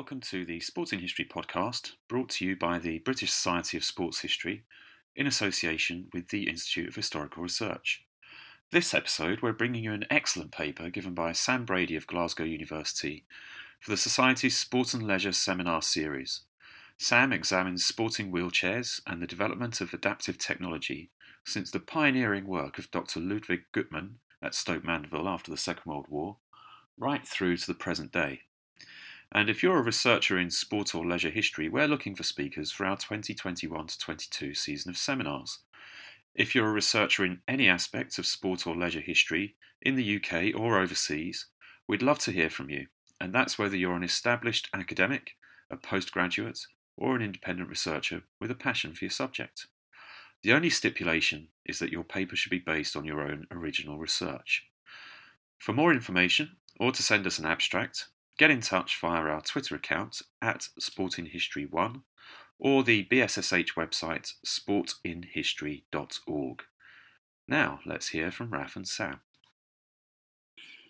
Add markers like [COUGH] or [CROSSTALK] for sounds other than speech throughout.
Welcome to the Sporting History podcast brought to you by the British Society of Sports History in association with the Institute of Historical Research. This episode, we're bringing you an excellent paper given by Sam Brady of Glasgow University for the Society's Sport and Leisure Seminar Series. Sam examines sporting wheelchairs and the development of adaptive technology since the pioneering work of Dr. Ludwig Guttmann at Stoke Mandeville after the Second World War, right through to the present day. And if you're a researcher in sport or leisure history, we're looking for speakers for our 2021 to 22 season of seminars. If you're a researcher in any aspects of sport or leisure history, in the UK or overseas, we'd love to hear from you, and that's whether you're an established academic, a postgraduate, or an independent researcher with a passion for your subject. The only stipulation is that your paper should be based on your own original research. For more information, or to send us an abstract, get in touch via our Twitter account at sportinghistory1 or the BSSH website sportinhistory.org. Now, let's hear from Raf and Sam.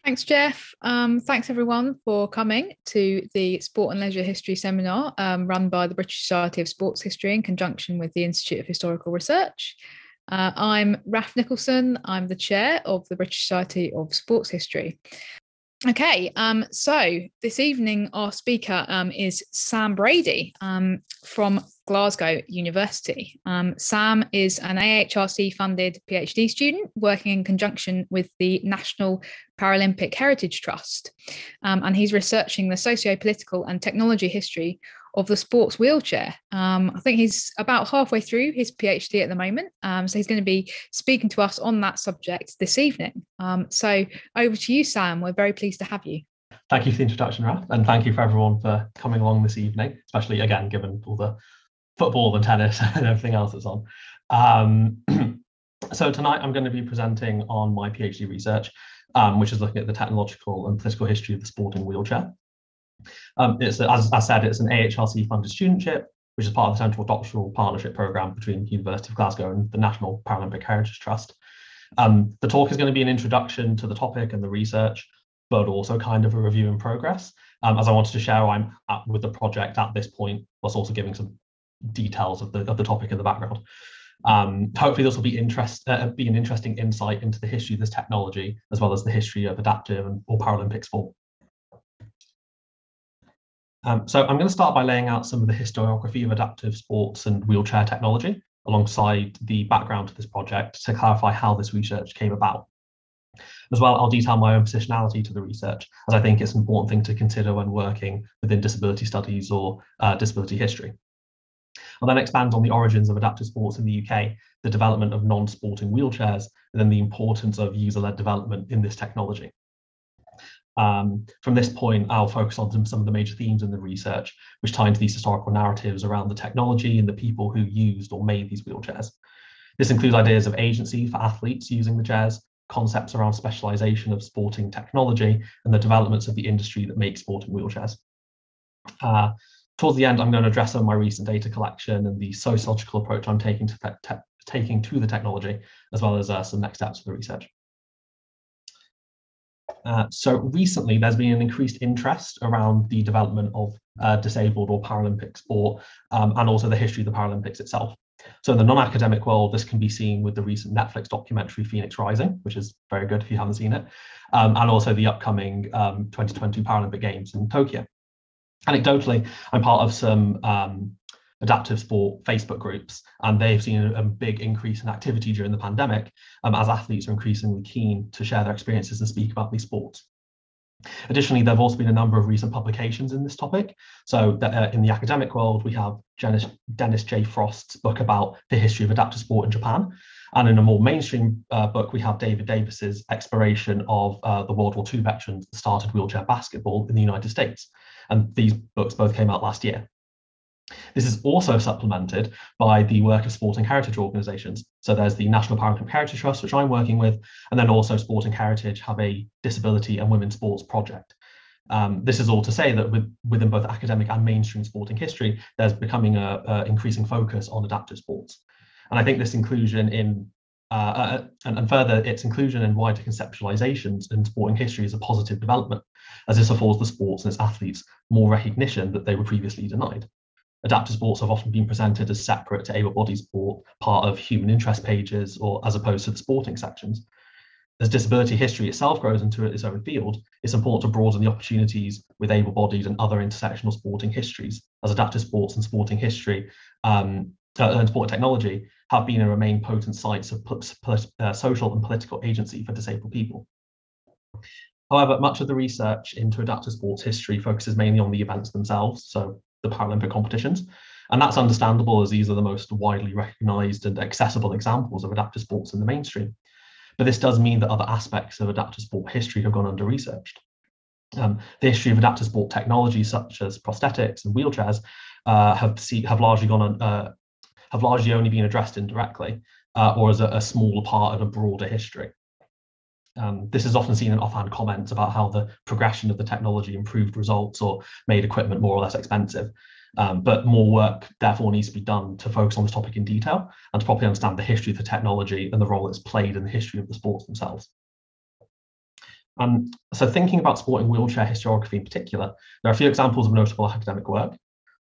Thanks, Jeff. Um, thanks, everyone, for coming to the Sport and Leisure History Seminar um, run by the British Society of Sports History in conjunction with the Institute of Historical Research. Uh, I'm Raf Nicholson. I'm the chair of the British Society of Sports History. Okay, um, so this evening our speaker um, is Sam Brady um, from Glasgow University. Um, Sam is an AHRC funded PhD student working in conjunction with the National Paralympic Heritage Trust, um, and he's researching the socio political and technology history of the sports wheelchair. Um, I think he's about halfway through his PhD at the moment. Um, so he's going to be speaking to us on that subject this evening. Um, so over to you, Sam. We're very pleased to have you. Thank you for the introduction, Raf, and thank you for everyone for coming along this evening, especially again, given all the football and tennis [LAUGHS] and everything else that's on. Um, [CLEARS THROAT] so tonight I'm going to be presenting on my PhD research, um, which is looking at the technological and political history of the sporting wheelchair. Um, it's as I said, it's an AHRC funded studentship, which is part of the Central Doctoral Partnership Programme between University of Glasgow and the National Paralympic Heritage Trust. Um, the talk is going to be an introduction to the topic and the research, but also kind of a review in progress, um, as I wanted to share I'm at with the project at this point, plus also giving some details of the, of the topic in the background. Um, hopefully this will be interest uh, be an interesting insight into the history of this technology, as well as the history of adaptive and or Paralympic sport. Um, so I'm going to start by laying out some of the historiography of adaptive sports and wheelchair technology alongside the background to this project to clarify how this research came about. As well, I'll detail my own positionality to the research, as I think it's an important thing to consider when working within disability studies or uh, disability history. I'll then expand on the origins of adaptive sports in the UK, the development of non-sporting wheelchairs, and then the importance of user-led development in this technology. Um, from this point, I'll focus on some of the major themes in the research, which tie into these historical narratives around the technology and the people who used or made these wheelchairs. This includes ideas of agency for athletes using the chairs, concepts around specialization of sporting technology, and the developments of the industry that makes sporting wheelchairs. Uh, towards the end, I'm going to address some of my recent data collection and the sociological approach I'm taking to, taking to the technology, as well as uh, some next steps for the research. Uh, so recently, there's been an increased interest around the development of uh, disabled or Paralympic sport um, and also the history of the Paralympics itself. So in the non-academic world, this can be seen with the recent Netflix documentary Phoenix Rising, which is very good if you haven't seen it, um, and also the upcoming um, 2020 Paralympic Games in Tokyo. Anecdotally, I'm part of some um, adaptive sport Facebook groups, and they've seen a, a big increase in activity during the pandemic um, as athletes are increasingly keen to share their experiences and speak about these sports. Additionally, there have also been a number of recent publications in this topic. So that, uh, in the academic world, we have Dennis, J. Frost's book about the history of adaptive sport in Japan. And in a more mainstream uh, book, we have David Davis's exploration of uh, the World War II veterans that started wheelchair basketball in the United States. And these books both came out last year. This is also supplemented by the work of sporting heritage organisations. So there's the National Paralympic Heritage Trust, which I'm working with, and then also Sporting Heritage have a disability and women's sports project. Um, this is all to say that with, within both academic and mainstream sporting history, there's becoming a, increasing focus on adaptive sports. And I think this inclusion in uh, uh, and, and, further, its inclusion in wider conceptualizations in sporting history is a positive development, as this affords the sports and its athletes more recognition that they were previously denied. Adaptive sports have often been presented as separate to able-bodied sport, part of human interest pages, or as opposed to the sporting sections. As disability history itself grows into its own field, it's important to broaden the opportunities with able-bodied and other intersectional sporting histories, as adaptive sports and sporting history um, and sport technology have been and remain potent sites of uh, social and political agency for disabled people. However, much of the research into adaptive sports history focuses mainly on the events themselves, so the Paralympic competitions. And that's understandable as these are the most widely recognized and accessible examples of adaptive sports in the mainstream. But this does mean that other aspects of adaptive sport history have gone under researched. Um, the history of adaptive sport technology, such as prosthetics and wheelchairs, uh, have, see, have largely gone uh, have largely only been addressed indirectly uh, or as a, a smaller part of a broader history. Um, this is often seen in offhand comments about how the progression of the technology improved results or made equipment more or less expensive. Um, but more work therefore needs to be done to focus on this topic in detail and to properly understand the history of the technology and the role it's played in the history of the sports themselves. Um, so thinking about sporting wheelchair historiography in particular, there are a few examples of notable academic work.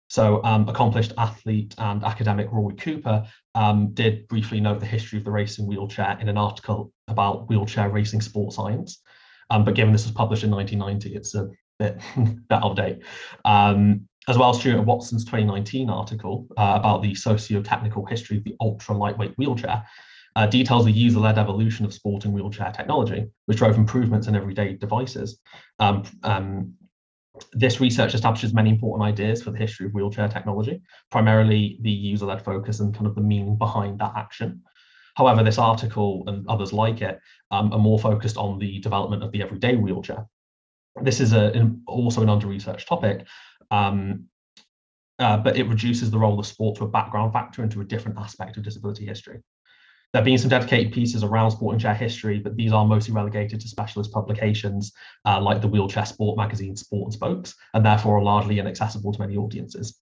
So um, accomplished athlete and academic Rory Cooper um, did briefly note the history of the racing wheelchair in an article about wheelchair racing sport science. Um, but given this was published in 1990, it's a bit, [LAUGHS] bit out of date. Um, as well as Stuart Watson's 2019 article uh, about the socio-technical history of the ultra lightweight wheelchair uh, details the user-led evolution of sporting wheelchair technology, which drove improvements in everyday devices. Um, um, this research establishes many important ideas for the history of wheelchair technology, primarily the user-led focus and kind of the meaning behind that action. However, this article and others like it um, are more focused on the development of the everyday wheelchair. This is a, also an under-researched topic, um, uh, but it reduces the role of sport to a background factor into a different aspect of disability history. There been some dedicated pieces around sporting chair history, but these are mostly relegated to specialist publications uh, like the wheelchair sport magazine Sport and Spokes, and therefore are largely inaccessible to many audiences.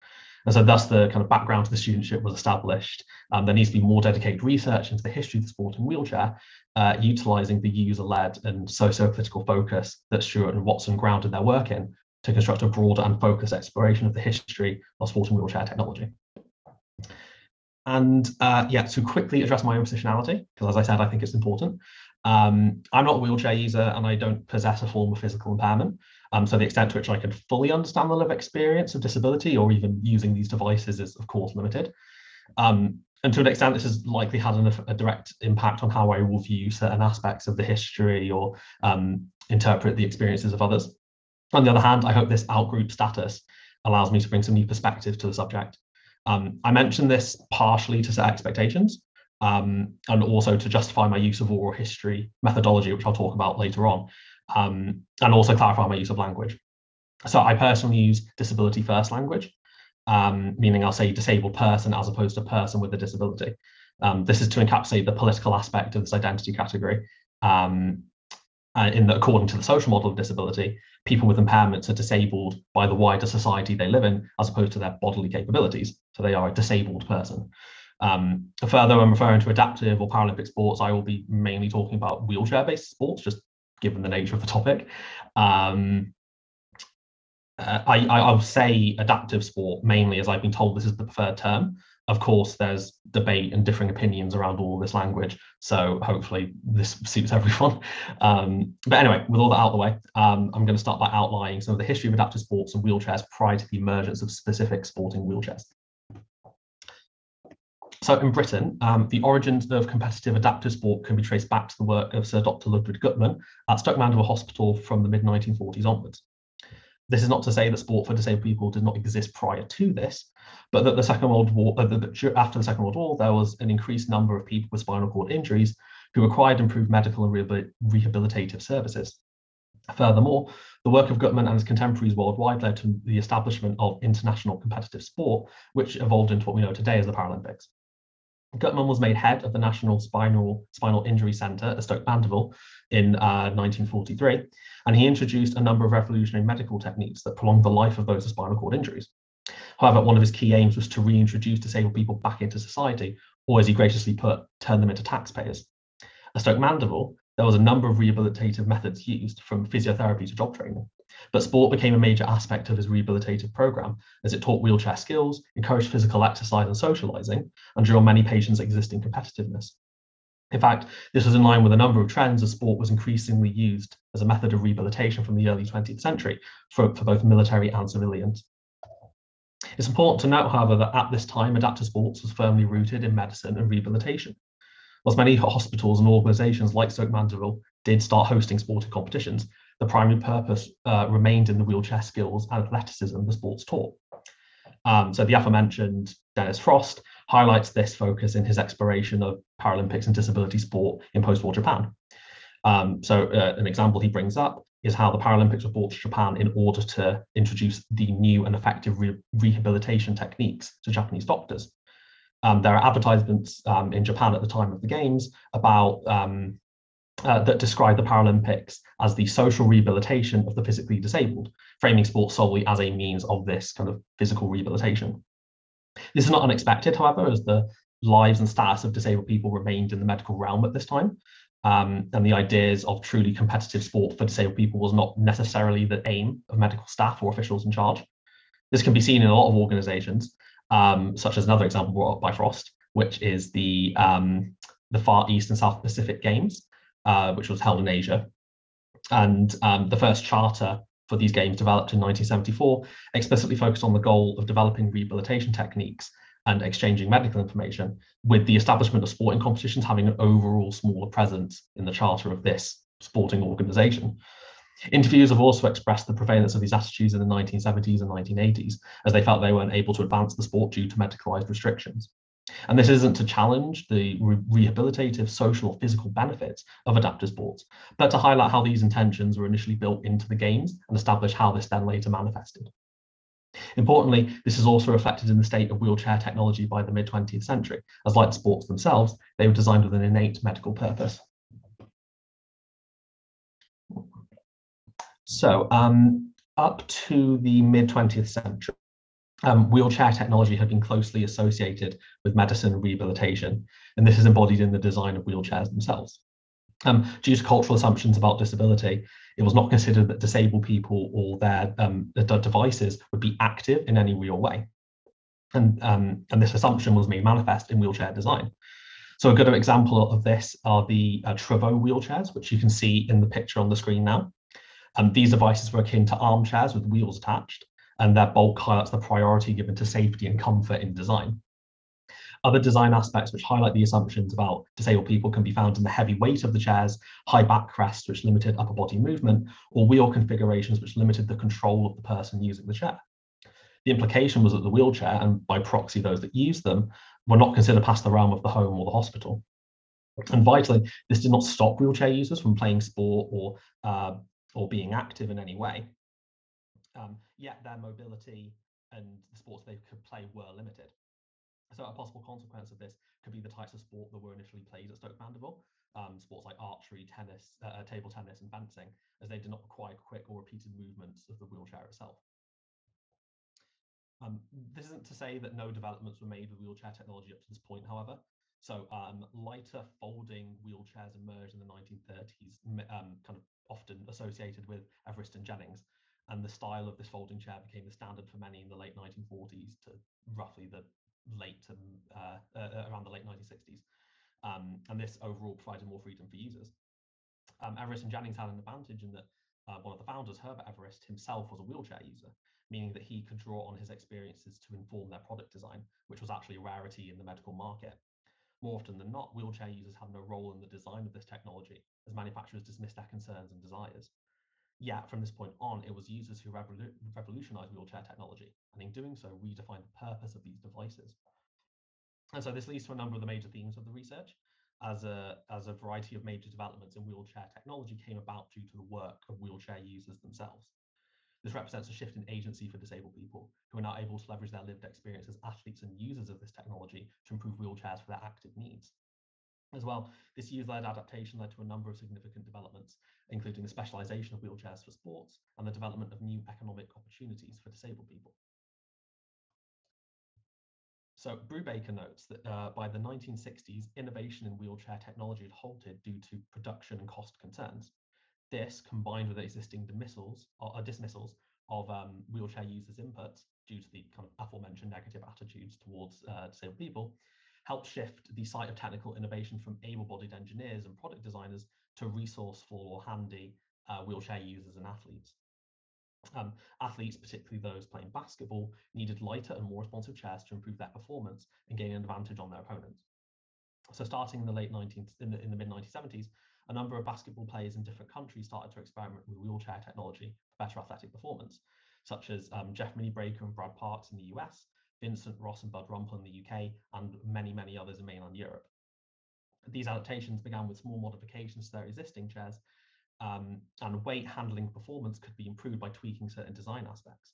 And so thus the kind of background to the studentship was established. Um, there needs to be more dedicated research into the history of the sport and wheelchair, uh, utilising the user-led and socio-political focus that Stuart and Watson grounded their work in to construct a broader and focused exploration of the history of sport and wheelchair technology. And uh, yeah, to quickly address my own positionality, because as I said, I think it's important. Um, I'm not a wheelchair user and I don't possess a form of physical impairment. Um, so the extent to which I can fully understand the lived experience of disability or even using these devices is of course limited. Um, and to an extent, this has likely had an, a direct impact on how I will view certain aspects of the history or um, interpret the experiences of others. On the other hand, I hope this outgroup status allows me to bring some new perspective to the subject. Um, I mentioned this partially to set expectations um, and also to justify my use of oral history methodology, which I'll talk about later on, um, and also clarify my use of language. So I personally use disability first language, um, meaning I'll say disabled person as opposed to person with a disability. Um, this is to encapsulate the political aspect of this identity category. Um, uh, in the, according to the social model of disability, people with impairments are disabled by the wider society they live in, as opposed to their bodily capabilities. So they are a disabled person. Um, further, when referring to adaptive or Paralympic sports, I will be mainly talking about wheelchair-based sports, just given the nature of the topic. Um, uh, I, I, will say adaptive sport mainly, as I've been told this is the preferred term of course, there's debate and differing opinions around all this language. So hopefully this suits everyone. [LAUGHS] Um, but anyway, with all that out of the way, um, I'm going to start by outlining some of the history of adaptive sports and wheelchairs prior to the emergence of specific sporting wheelchairs. So in Britain, um, the origins of competitive adaptive sport can be traced back to the work of Sir Dr. Ludwig Guttmann at Stoke Mandeville Hospital from the mid-1940s onwards. This is not to say that sport for disabled people did not exist prior to this, but that the Second World War, uh, the, after the Second World War, there was an increased number of people with spinal cord injuries who required improved medical and rehabilitative services. Furthermore, the work of Guttmann and his contemporaries worldwide led to the establishment of international competitive sport, which evolved into what we know today as the Paralympics. Guttmann was made head of the National Spinal, Spinal Injury Centre at Stoke Mandeville in uh, 1943, and he introduced a number of revolutionary medical techniques that prolonged the life of those with spinal cord injuries. However, one of his key aims was to reintroduce disabled people back into society, or as he graciously put, turn them into taxpayers. At Stoke Mandeville, there was a number of rehabilitative methods used from physiotherapy to job training. But sport became a major aspect of his rehabilitative program as it taught wheelchair skills, encouraged physical exercise and socializing, and drew on many patients' existing competitiveness. In fact, this was in line with a number of trends as sport was increasingly used as a method of rehabilitation from the early 20th century for, for both military and civilians. It's important to note, however, that at this time, adaptive sports was firmly rooted in medicine and rehabilitation. Whilst many hospitals and organisations like Stoke Mandeville did start hosting sporting competitions, the primary purpose uh, remained in the wheelchair skills and athleticism the sports taught. Um, so the aforementioned Dennis Frost highlights this focus in his exploration of Paralympics and disability sport in post-war Japan. Um, so uh, an example he brings up is how the Paralympics were brought to Japan in order to introduce the new and effective re rehabilitation techniques to Japanese doctors. Um, there are advertisements um, in Japan at the time of the Games about um, uh, that describe the Paralympics as the social rehabilitation of the physically disabled, framing sport solely as a means of this kind of physical rehabilitation. This is not unexpected, however, as the lives and status of disabled people remained in the medical realm at this time. Um, and the ideas of truly competitive sport for disabled people was not necessarily the aim of medical staff or officials in charge. This can be seen in a lot of organizations, um, such as another example brought up by Frost, which is the, um, the Far East and South Pacific Games, uh, which was held in Asia. And um, the first charter for these games developed in 1974 explicitly focused on the goal of developing rehabilitation techniques and exchanging medical information, with the establishment of sporting competitions having an overall smaller presence in the charter of this sporting organisation. Interviewers have also expressed the prevalence of these attitudes in the 1970s and 1980s, as they felt they weren't able to advance the sport due to medicalised restrictions. And this isn't to challenge the re rehabilitative, social, or physical benefits of adaptive sports, but to highlight how these intentions were initially built into the games and establish how this then later manifested. Importantly, this is also reflected in the state of wheelchair technology by the mid 20th century, as like sports themselves, they were designed with an innate medical purpose. So, um, up to the mid 20th century, um, wheelchair technology had been closely associated with medicine and rehabilitation, and this is embodied in the design of wheelchairs themselves. Um, due to cultural assumptions about disability, it was not considered that disabled people or their, um, their devices would be active in any real way. And, um, and this assumption was made manifest in wheelchair design. So a good example of this are the uh, Trevaux wheelchairs, which you can see in the picture on the screen now. Um, these devices were akin to armchairs with wheels attached, and their bulk highlights the priority given to safety and comfort in design. Other design aspects which highlight the assumptions about disabled people can be found in the heavy weight of the chairs, high backrests which limited upper body movement, or wheel configurations which limited the control of the person using the chair. The implication was that the wheelchair, and by proxy those that used them, were not considered past the realm of the home or the hospital. And vitally, this did not stop wheelchair users from playing sport or, uh, or being active in any way. Um, yet their mobility and the sports they could play were limited. So a possible consequence of this could be the types of sport that were initially played at Stoke Mandeville, um, sports like archery, tennis, uh, uh, table tennis, and fencing, as they did not require quick or repeated movements of the wheelchair itself. Um, this isn't to say that no developments were made with wheelchair technology up to this point, however. So um, lighter folding wheelchairs emerged in the 1930s, um, kind of often associated with Everest and Jennings. And the style of this folding chair became the standard for many in the late 1940s to roughly the late to uh, uh, around the late 1960s. Um, and this overall provided more freedom for users. Um, Everest and Jennings had an advantage in that uh, one of the founders, Herbert Everest, himself was a wheelchair user, meaning that he could draw on his experiences to inform their product design, which was actually a rarity in the medical market. More often than not, wheelchair users had no role in the design of this technology, as manufacturers dismissed their concerns and desires. Yet, from this point on, it was users who revolu revolutionized wheelchair technology, and in doing so, redefined the purpose of these devices. And so this leads to a number of the major themes of the research, as a, as a variety of major developments in wheelchair technology came about due to the work of wheelchair users themselves. This represents a shift in agency for disabled people, who are now able to leverage their lived experience as athletes and users of this technology to improve wheelchairs for their active needs. As well, this user-led adaptation led to a number of significant developments, including the specialization of wheelchairs for sports and the development of new economic opportunities for disabled people. So Brubaker notes that uh, by the 1960s, innovation in wheelchair technology had halted due to production and cost concerns. This, combined with existing dismissals or, uh, dismissals of um, wheelchair users' inputs due to the kind of aforementioned negative attitudes towards uh, disabled people, helped shift the site of technical innovation from able-bodied engineers and product designers to resourceful or handy uh, wheelchair users and athletes. Um, athletes, particularly those playing basketball, needed lighter and more responsive chairs to improve their performance and gain an advantage on their opponents. So starting in the late 19th, in the, in the mid 1970s, a number of basketball players in different countries started to experiment with wheelchair technology for better athletic performance, such as um, Jeff Minnebraker and Brad Parks in the US, Vincent Ross and Bud Rumpel in the UK, and many, many others in mainland Europe. These adaptations began with small modifications to their existing chairs um, and weight handling performance could be improved by tweaking certain design aspects.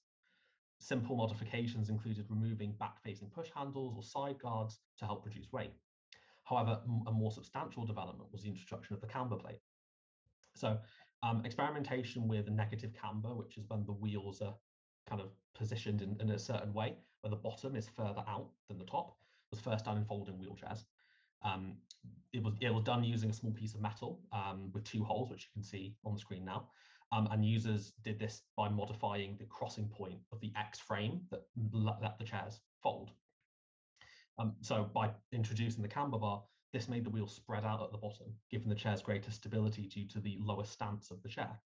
Simple modifications included removing back-facing push handles or side guards to help reduce weight. However, a more substantial development was the introduction of the camber plate. So um, experimentation with negative camber, which is when the wheels are kind of positioned in, in a certain way, where the bottom is further out than the top, was first done in folding wheelchairs. Um, it was it was done using a small piece of metal um, with two holes, which you can see on the screen now. Um, and users did this by modifying the crossing point of the X frame that let the chairs fold. Um, so by introducing the camber bar, this made the wheel spread out at the bottom, giving the chairs greater stability due to the lower stance of the chair.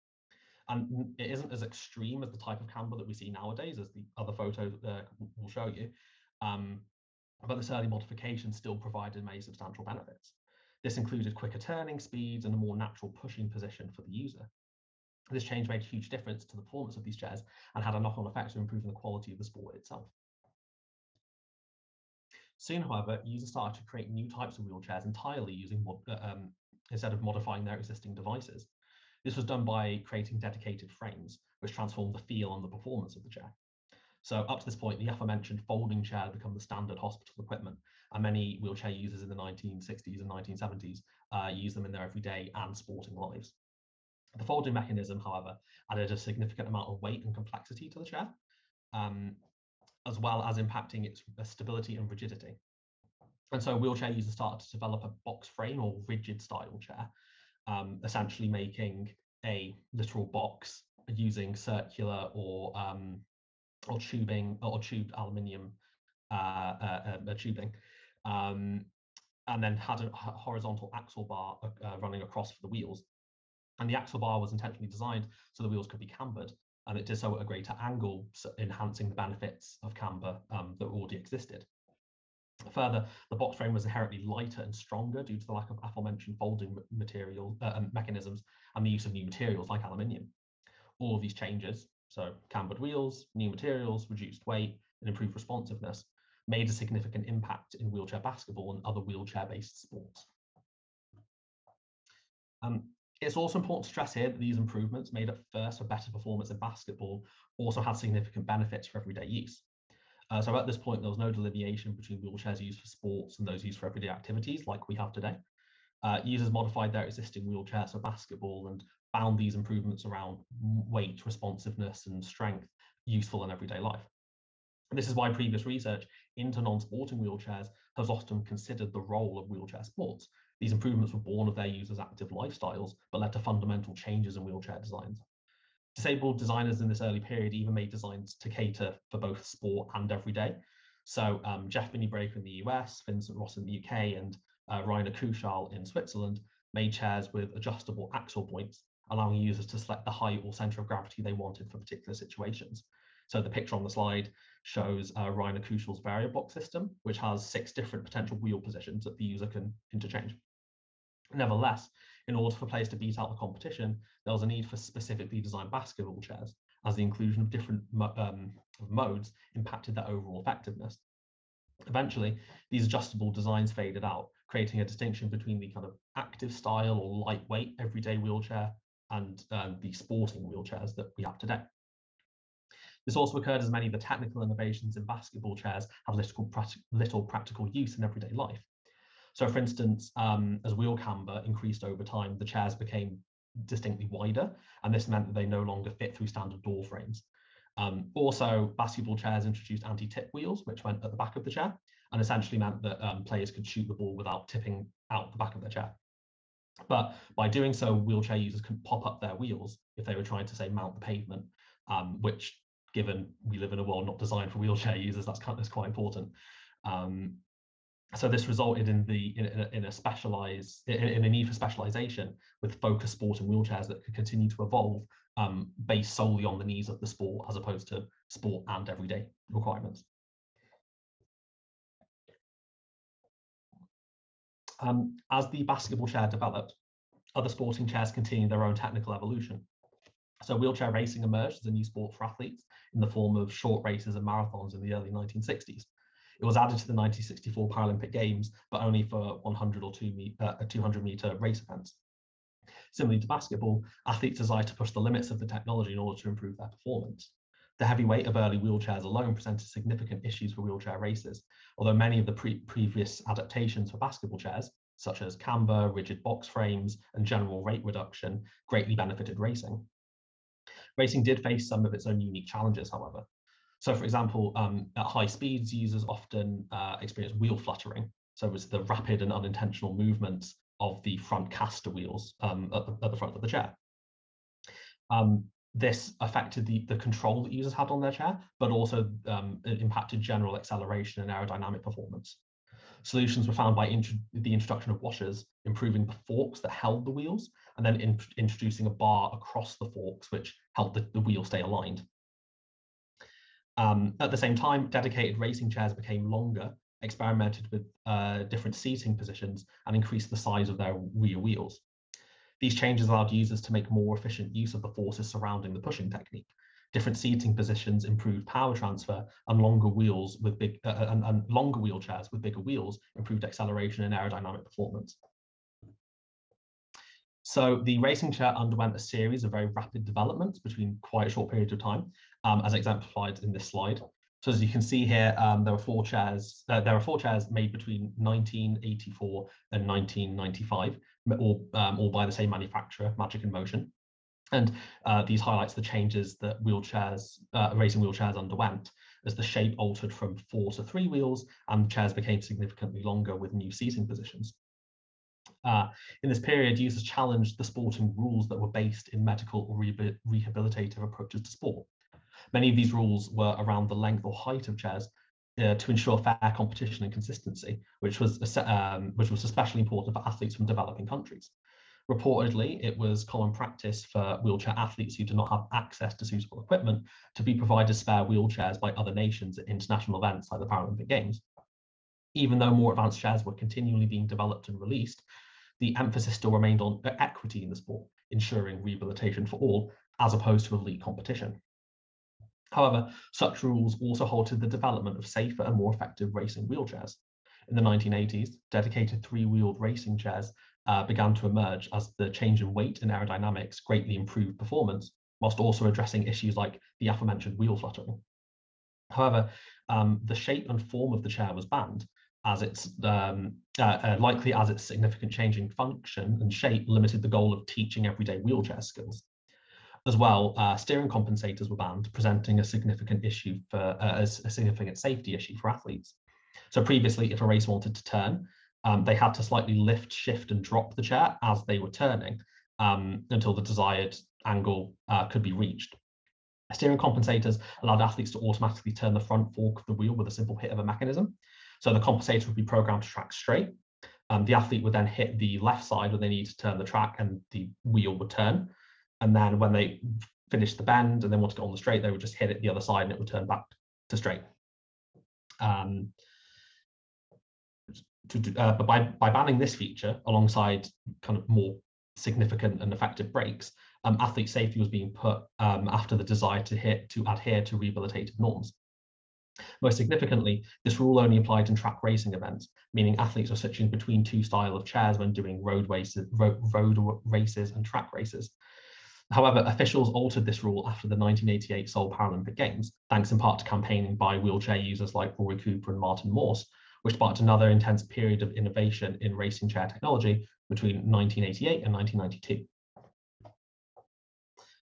And it isn't as extreme as the type of camber that we see nowadays, as the other photo uh, will show you. Um, but this early modification still provided many substantial benefits. This included quicker turning speeds and a more natural pushing position for the user. This change made a huge difference to the performance of these chairs and had a knock-on effect of improving the quality of the sport itself. Soon, however, users started to create new types of wheelchairs entirely using uh, um, instead of modifying their existing devices. This was done by creating dedicated frames, which transformed the feel and the performance of the chair. So up to this point, the aforementioned folding chair had become the standard hospital equipment, and many wheelchair users in the 1960s and 1970s uh, use them in their everyday and sporting lives. The folding mechanism, however, added a significant amount of weight and complexity to the chair, um, as well as impacting its stability and rigidity. And so wheelchair users started to develop a box frame or rigid style chair, um, essentially making a literal box using circular or um, or tubing or tubed aluminium uh, uh, uh, tubing, um, and then had a horizontal axle bar uh, running across for the wheels. And the axle bar was intentionally designed so the wheels could be cambered, and it did so at a greater angle, enhancing the benefits of camber um, that already existed. Further, the box frame was inherently lighter and stronger due to the lack of aforementioned folding material uh, mechanisms and the use of new materials like aluminium. All of these changes so cambered wheels, new materials, reduced weight, and improved responsiveness made a significant impact in wheelchair basketball and other wheelchair-based sports. Um, it's also important to stress here that these improvements made at first for better performance in basketball also had significant benefits for everyday use. Uh, so at this point, there was no delineation between wheelchairs used for sports and those used for everyday activities like we have today. Uh, users modified their existing wheelchairs for basketball and found these improvements around weight, responsiveness, and strength useful in everyday life. And this is why previous research into non-sporting wheelchairs has often considered the role of wheelchair sports. These improvements were born of their users' active lifestyles, but led to fundamental changes in wheelchair designs. Disabled designers in this early period even made designs to cater for both sport and everyday. So um, Jeff Minnebraker in the US, Vincent Ross in the UK, and uh, Rainer Küschall in Switzerland made chairs with adjustable axle points allowing users to select the height or center of gravity they wanted for particular situations. So the picture on the slide shows uh, Rainer Küschall's VariaBox system, which has six different potential wheel positions that the user can interchange. Nevertheless, in order for players to beat out the competition, there was a need for specifically designed basketball chairs, as the inclusion of different um, modes impacted their overall effectiveness. Eventually, these adjustable designs faded out, creating a distinction between the kind of active style or lightweight everyday wheelchair and um, the sporting wheelchairs that we have today. This also occurred as many of the technical innovations in basketball chairs have little, little practical use in everyday life. So for instance, um, as wheel camber increased over time, the chairs became distinctly wider, and this meant that they no longer fit through standard door frames. Um, also, basketball chairs introduced anti-tip wheels, which went at the back of the chair, and essentially meant that um, players could shoot the ball without tipping out the back of their chair. But by doing so, wheelchair users can pop up their wheels if they were trying to say mount the pavement, um, which given we live in a world not designed for wheelchair users, that's, that's quite important. Um, so this resulted in the in, a, in a specialized in, in, a need for specialization with focused sport and wheelchairs that could continue to evolve um, based solely on the needs of the sport as opposed to sport and everyday requirements. Um, as the basketball chair developed, other sporting chairs continued their own technical evolution. So wheelchair racing emerged as a new sport for athletes in the form of short races and marathons in the early 1960s. It was added to the 1964 Paralympic Games, but only for 100 or 200 uh, meter race events. Similarly to basketball, athletes desire to push the limits of the technology in order to improve their performance. The heavy weight of early wheelchairs alone presented significant issues for wheelchair races, although many of the pre previous adaptations for basketball chairs, such as camber, rigid box frames, and general weight reduction, greatly benefited racing. Racing did face some of its own unique challenges, however. So, for example, um, at high speeds, users often uh, experience wheel fluttering. So, it was the rapid and unintentional movements of the front caster wheels um, at, the, at, the, front of the chair. Um, this affected the, the control that users had on their chair, but also um, impacted general acceleration and aerodynamic performance. Solutions were found by the introduction of washers, improving the forks that held the wheels, and then in introducing a bar across the forks, which helped the, the wheel stay aligned. Um, at the same time, dedicated racing chairs became longer, experimented with uh, different seating positions, and increased the size of their rear wheels. These changes allowed users to make more efficient use of the forces surrounding the pushing technique. Different seating positions improved power transfer, and longer wheels with big uh, uh and, and longer wheelchairs with bigger wheels improved acceleration and aerodynamic performance. So the racing chair underwent a series of very rapid developments between quite a short period of time, um, as exemplified in this slide. So as you can see here, um, there are four chairs. Uh, there are four chairs made between 1984 and 1995, all, um, all by the same manufacturer, Magic in Motion. And uh, these highlights the changes that wheelchairs, uh, racing wheelchairs underwent as the shape altered from four to three wheels and chairs became significantly longer with new seating positions. Uh, in this period, users challenged the sporting rules that were based in medical or rehabilitative approaches to sport. Many of these rules were around the length or height of chairs uh, to ensure fair competition and consistency, which was, um, which was especially important for athletes from developing countries. Reportedly, it was common practice for wheelchair athletes who do not have access to suitable equipment to be provided spare wheelchairs by other nations at international events like the Paralympic Games. Even though more advanced chairs were continually being developed and released, the emphasis still remained on equity in the sport, ensuring rehabilitation for all, as opposed to elite competition. However, such rules also halted the development of safer and more effective racing wheelchairs. In the 1980s, dedicated three-wheeled racing chairs uh, began to emerge as the change in weight and aerodynamics greatly improved performance, whilst also addressing issues like the aforementioned wheel fluttering. However, um, the shape and form of the chair was banned, as its um, uh, uh, likely as its significant change in function and shape limited the goal of teaching everyday wheelchair skills. As well, uh, steering compensators were banned, presenting a significant issue for uh, a, a, significant safety issue for athletes. So previously, if a race wanted to turn, um, they had to slightly lift, shift, and drop the chair as they were turning um, until the desired angle uh, could be reached. Steering compensators allowed athletes to automatically turn the front fork of the wheel with a simple hit of a mechanism. So the compensator would be programmed to track straight. Um, the athlete would then hit the left side when they need to turn the track and the wheel would turn. And then when they finish the bend and then want to get on the straight, they would just hit it the other side and it would turn back to straight. Um, to, uh, but by, by banning this feature alongside kind of more significant and effective breaks, um, athlete safety was being put um, after the desire to hit to adhere to rehabilitative norms. Most significantly, this rule only applied in track racing events, meaning athletes are switching between two style of chairs when doing road races, road, road races and track races. However, officials altered this rule after the 1988 Seoul Paralympic Games, thanks in part to campaigning by wheelchair users like Rory Cooper and Martin Morse, which sparked another intense period of innovation in racing chair technology between 1988 and 1992.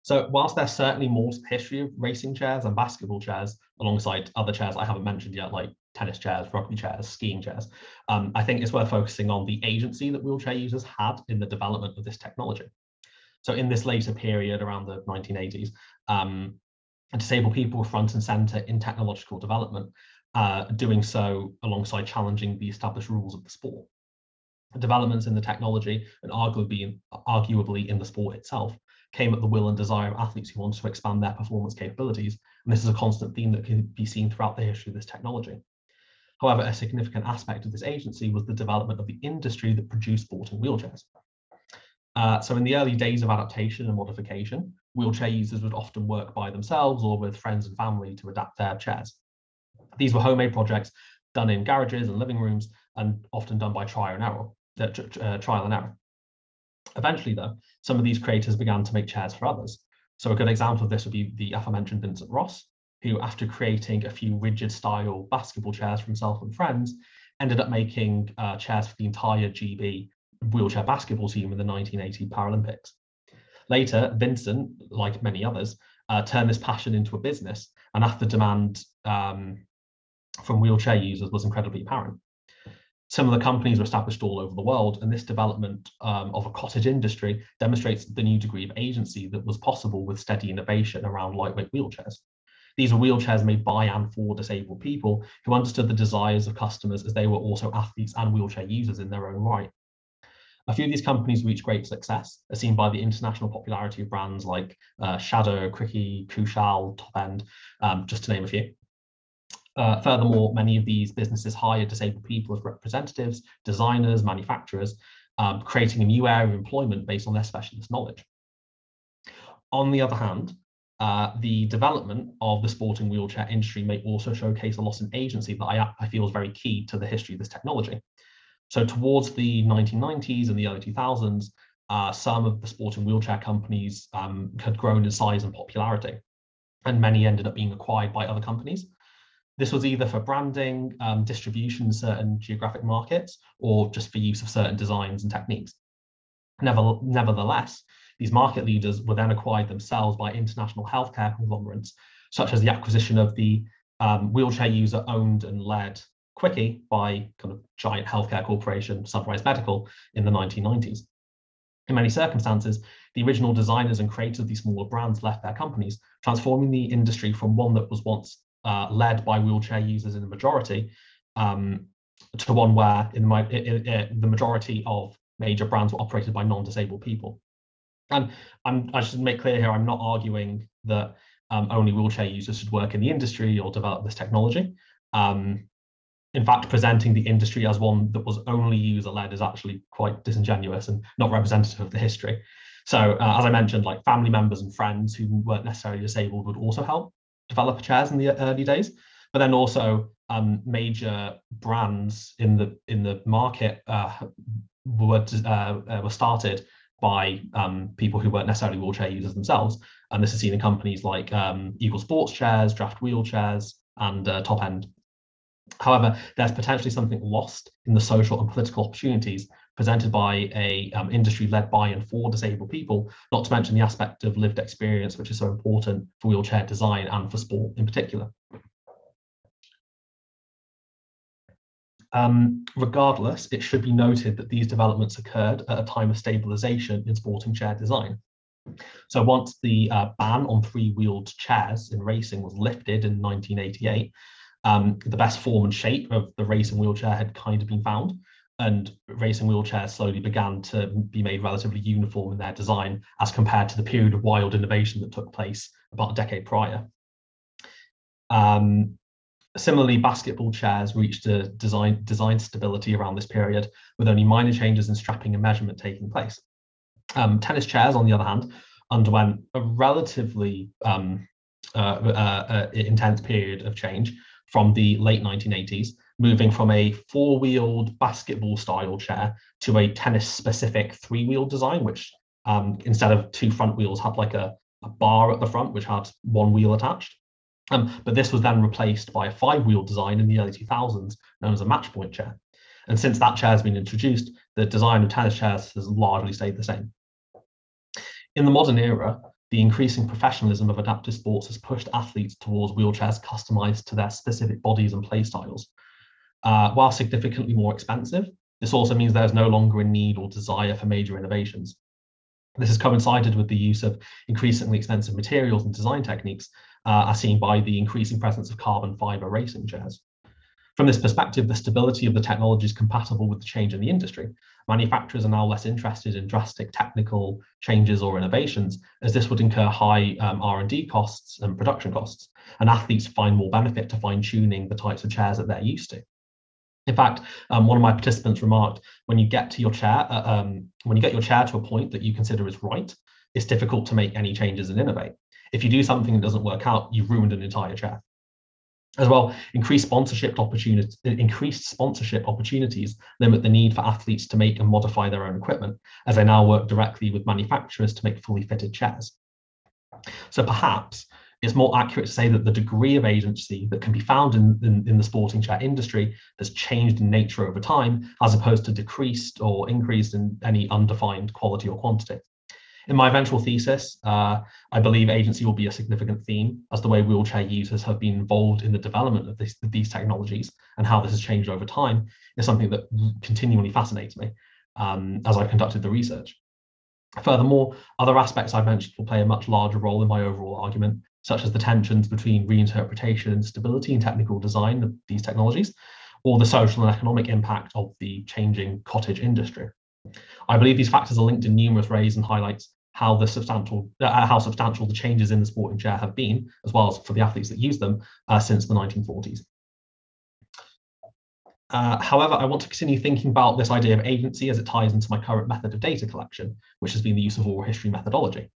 So whilst there's certainly more to the history of racing chairs and basketball chairs, alongside other chairs I haven't mentioned yet, like tennis chairs, rugby chairs, skiing chairs, um, I think it's worth focusing on the agency that wheelchair users had in the development of this technology. So in this later period, around the 1980s, um, disabled people were front and center in technological development, uh, doing so alongside challenging the established rules of the sport. Developments in the technology and arguably, arguably in the sport itself came at the will and desire of athletes who wanted to expand their performance capabilities. And this is a constant theme that can be seen throughout the history of this technology. However, a significant aspect of this agency was the development of the industry that produced sporting wheelchairs. Uh, so in the early days of adaptation and modification, wheelchair users would often work by themselves or with friends and family to adapt their chairs. These were homemade projects done in garages and living rooms and often done by trial and error. Uh, uh, trial and error. Eventually, though, some of these creators began to make chairs for others. So a good example of this would be the aforementioned Vincent Ross, who, after creating a few rigid style basketball chairs for himself and friends, ended up making uh, chairs for the entire GB wheelchair basketball team in the 1980 Paralympics. Later, Vincent, like many others, uh, turned this passion into a business, and after demand um, from wheelchair users was incredibly apparent. Similar companies were established all over the world, and this development um, of a cottage industry demonstrates the new degree of agency that was possible with steady innovation around lightweight wheelchairs. These were wheelchairs made by and for disabled people who understood the desires of customers as they were also athletes and wheelchair users in their own right. A few of these companies reach great success, as seen by the international popularity of brands like uh, Shadow, Quickie, Küschall, Top End, um, just to name a few. Uh, furthermore, many of these businesses hire disabled people as representatives, designers, manufacturers, um, creating a new area of employment based on their specialist knowledge. On the other hand, uh, the development of the sporting wheelchair industry may also showcase a loss in agency that I, I feel is very key to the history of this technology. So towards the 1990s and the early 2000s, uh, some of the sporting wheelchair companies um, had grown in size and popularity, and many ended up being acquired by other companies. This was either for branding, um, distribution in certain geographic markets, or just for use of certain designs and techniques. Never, nevertheless, these market leaders were then acquired themselves by international healthcare conglomerates, such as the acquisition of the um, wheelchair user owned and led Quickie by kind of giant healthcare corporation Sunrise Medical in the 1990s. In many circumstances, the original designers and creators of these smaller brands left their companies, transforming the industry from one that was once uh, led by wheelchair users in the majority um, to one where in the, in, in the majority of major brands were operated by non-disabled people. And I'm, i should make clear here, I'm not arguing that um, only wheelchair users should work in the industry or develop this technology. Um, in fact, presenting the industry as one that was only user-led is actually quite disingenuous and not representative of the history. So, uh, as I mentioned, like family members and friends who weren't necessarily disabled would also help develop chairs in the early days. But then also um, major brands in the in the market uh, were uh, uh, were started by um, people who weren't necessarily wheelchair users themselves. And this is seen in companies like um, Eagle Sports Chairs, Draft Wheelchairs, and uh, Top End However, there's potentially something lost in the social and political opportunities presented by a um, industry led by and for disabled people, not to mention the aspect of lived experience, which is so important for wheelchair design and for sport in particular. Um, regardless, it should be noted that these developments occurred at a time of stabilization in sporting chair design. So once the uh, ban on three-wheeled chairs in racing was lifted in 1988, um, the best form and shape of the racing wheelchair had kind of been found. And racing wheelchairs slowly began to be made relatively uniform in their design as compared to the period of wild innovation that took place about a decade prior. Um, similarly, basketball chairs reached a design, design stability around this period, with only minor changes in strapping and measurement taking place. Um, tennis chairs, on the other hand, underwent a relatively um, uh, uh, uh, intense period of change, from the late 1980s, moving from a four-wheeled basketball style chair to a tennis specific three-wheel design, which um, instead of two front wheels had like a, a, bar at the front, which had one wheel attached. Um, but this was then replaced by a five-wheel design in the early 2000s, known as a match point chair. And since that chair has been introduced, the design of tennis chairs has largely stayed the same. In the modern era, the increasing professionalism of adaptive sports has pushed athletes towards wheelchairs customized to their specific bodies and playstyles. Uh, while significantly more expensive, this also means there's no longer a need or desire for major innovations. This has coincided with the use of increasingly expensive materials and design techniques, uh, as seen by the increasing presence of carbon fiber racing chairs. From this perspective, the stability of the technology is compatible with the change in the industry. Manufacturers are now less interested in drastic technical changes or innovations, as this would incur high um, R&D costs and production costs, and athletes find more benefit to fine-tuning the types of chairs that they're used to. In fact, um, one of my participants remarked, when you get to your chair, uh, um, when you get your chair to a point that you consider is right, it's difficult to make any changes and innovate. If you do something that doesn't work out, you've ruined an entire chair. As well, increased sponsorship opportunities, increased sponsorship opportunities limit the need for athletes to make and modify their own equipment, as they now work directly with manufacturers to make fully fitted chairs. So perhaps it's more accurate to say that the degree of agency that can be found in, in, in, the sporting chair industry has changed in nature over time, as opposed to decreased or increased in any undefined quality or quantity. In my eventual thesis, uh, I believe agency will be a significant theme as the way wheelchair users have been involved in the development of, this, of these technologies and how this has changed over time is something that continually fascinates me um, as I've conducted the research. Furthermore, other aspects I've mentioned will play a much larger role in my overall argument, such as the tensions between reinterpretation and stability and technical design of these technologies, or the social and economic impact of the changing cottage industry. I believe these factors are linked in numerous ways and highlights how the substantial uh, how substantial the changes in the sporting chair have been, as well as for the athletes that use them uh, since the 1940s. Uh, however, I want to continue thinking about this idea of agency as it ties into my current method of data collection, which has been the use of oral history methodology.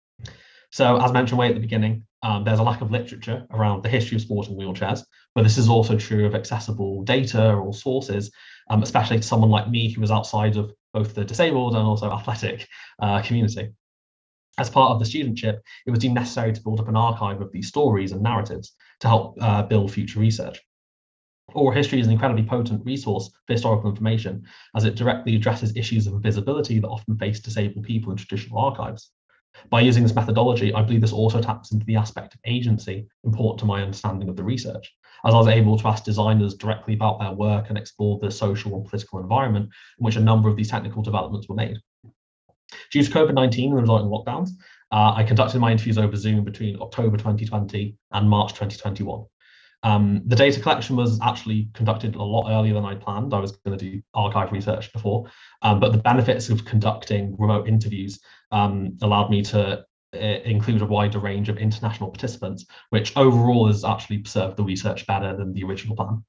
So as mentioned way at the beginning, um, there's a lack of literature around the history of sporting wheelchairs, but this is also true of accessible data or sources, um, especially to someone like me who is outside of both the disabled and also athletic uh, community. As part of the studentship, it was deemed necessary to build up an archive of these stories and narratives to help uh, build future research. Oral history is an incredibly potent resource for historical information as it directly addresses issues of invisibility that often face disabled people in traditional archives. By using this methodology, I believe this also taps into the aspect of agency important to my understanding of the research, as I was able to ask designers directly about their work and explore the social and political environment in which a number of these technical developments were made. Due to COVID-19 and the resulting lockdowns, uh, I conducted my interviews over Zoom between October 2020 and March 2021. Um, the data collection was actually conducted a lot earlier than I planned. I was going to do archive research before, um, but the benefits of conducting remote interviews um, allowed me to uh, include a wider range of international participants, which overall has actually served the research better than the original plan.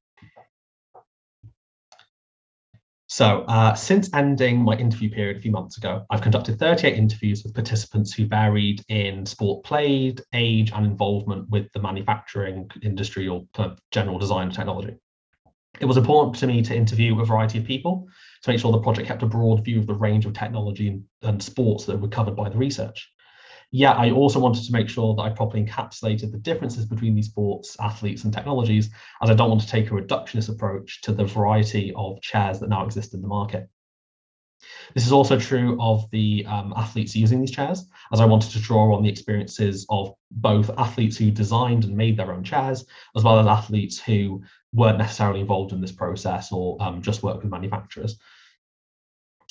So uh, since ending my interview period a few months ago, I've conducted 38 interviews with participants who varied in sport played, age, and involvement with the manufacturing industry or general design technology. It was important to me to interview a variety of people to make sure the project kept a broad view of the range of technology and, and sports that were covered by the research. Yet I also wanted to make sure that I properly encapsulated the differences between these sports, athletes, and technologies, as I don't want to take a reductionist approach to the variety of chairs that now exist in the market. This is also true of the um, athletes using these chairs, as I wanted to draw on the experiences of both athletes who designed and made their own chairs, as well as athletes who weren't necessarily involved in this process or um, just worked with manufacturers.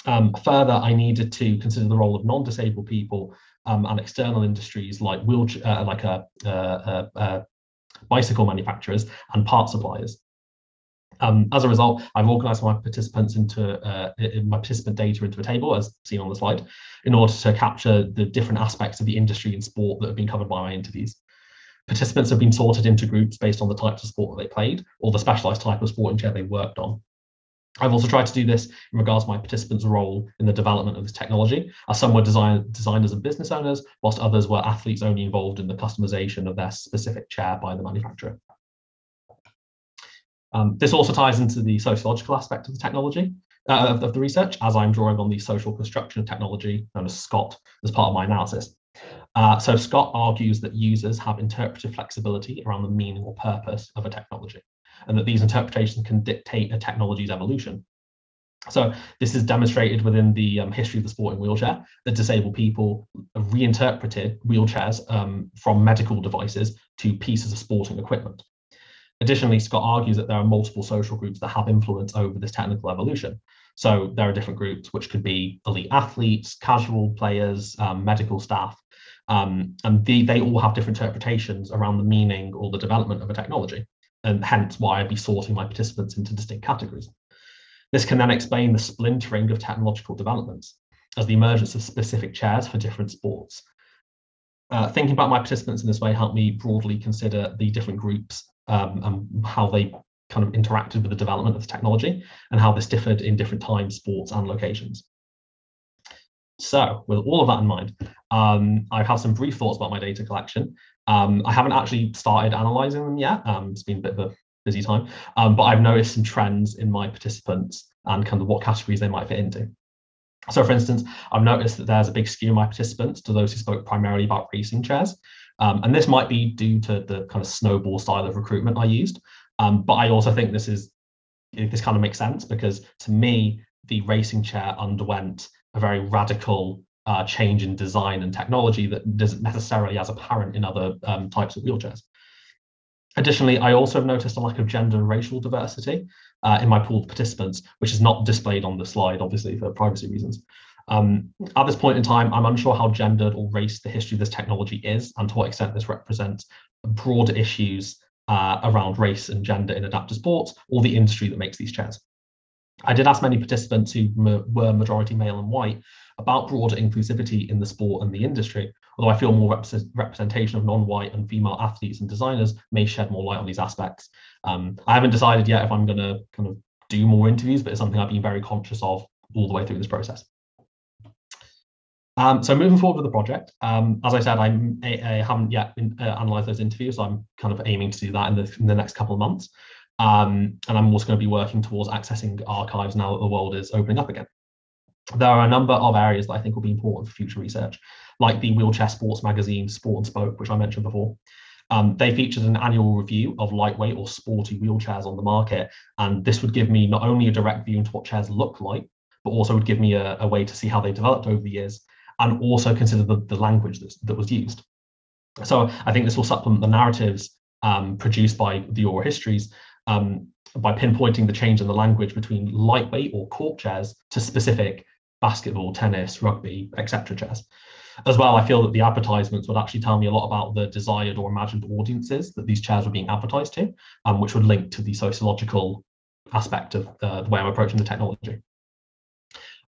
Um, further, I needed to consider the role of non-disabled people um, and external industries like wheelchair, uh, like a, uh, uh, uh, bicycle manufacturers and part suppliers. Um, as a result, I've organized my participants into my participant data into a table, as seen on the slide, in order to capture the different aspects of the industry and sport that have been covered by my interviews. Participants have been sorted into groups based on the types of sport that they played or the specialized type of sporting chair they worked on. I've also tried to do this in regards to my participants' role in the development of this technology, as some were design, designers and business owners, whilst others were athletes only involved in the customization of their specific chair by the manufacturer. Um, this also ties into the sociological aspect of the technology, uh, of, of, the research, as I'm drawing on the social construction of technology known as SCOT as part of my analysis. Uh, so SCOT argues that users have interpretive flexibility around the meaning or purpose of a technology and that these interpretations can dictate a technology's evolution. So this is demonstrated within the um, history of the sporting wheelchair that disabled people have reinterpreted wheelchairs um, from medical devices to pieces of sporting equipment. Additionally, SCOT argues that there are multiple social groups that have influence over this technical evolution. So there are different groups, which could be elite athletes, casual players, um, medical staff, um, and the, they all have different interpretations around the meaning or the development of a technology, and hence why I'd be sorting my participants into distinct categories. This can then explain the splintering of technological developments as the emergence of specific chairs for different sports. Uh, thinking about my participants in this way helped me broadly consider the different groups um, and how they kind of interacted with the development of the technology and how this differed in different times, sports, and locations. So, with all of that in mind, um, I have had some brief thoughts about my data collection. Um, I haven't actually started analyzing them yet. Um, it's been a bit of a busy time, um, but I've noticed some trends in my participants and kind of what categories they might fit into. So, for instance, I've noticed that there's a big skew in my participants to those who spoke primarily about racing chairs. Um, and this might be due to the kind of snowball style of recruitment I used. Um, but I also think this is this kind of makes sense because to me, the racing chair underwent a very radical uh, change in design and technology that isn't necessarily as apparent in other um, types of wheelchairs. Additionally, I also have noticed a lack of gender and racial diversity uh, in my pool of participants, which is not displayed on the slide, obviously, for privacy reasons. Um, at this point in time, I'm unsure how gendered or race the history of this technology is and to what extent this represents broader issues uh, around race and gender in adaptive sports or the industry that makes these chairs. I did ask many participants who were majority male and white about broader inclusivity in the sport and the industry, although I feel more rep representation of non-white and female athletes and designers may shed more light on these aspects. Um, I haven't decided yet if I'm going to kind of do more interviews, but it's something I've been very conscious of all the way through this process. Um, so moving forward with the project, um, as I said, I, I haven't yet uh, analysed those interviews. So I'm kind of aiming to do that in the, in the next couple of months. Um, and I'm also going to be working towards accessing archives now that the world is opening up again. There are a number of areas that I think will be important for future research, like the wheelchair sports magazine Sport and Spoke, which I mentioned before. Um, they featured an annual review of lightweight or sporty wheelchairs on the market, and this would give me not only a direct view into what chairs look like, but also would give me a, a way to see how they developed over the years and also consider the, the language that, that was used. So I think this will supplement the narratives um, produced by the oral histories um, by pinpointing the change in the language between lightweight or court chairs to specific basketball, tennis, rugby, etc. chess. As well, I feel that the advertisements would actually tell me a lot about the desired or imagined audiences that these chairs were being advertised to, um, which would link to the sociological aspect of uh, the way I'm approaching the technology.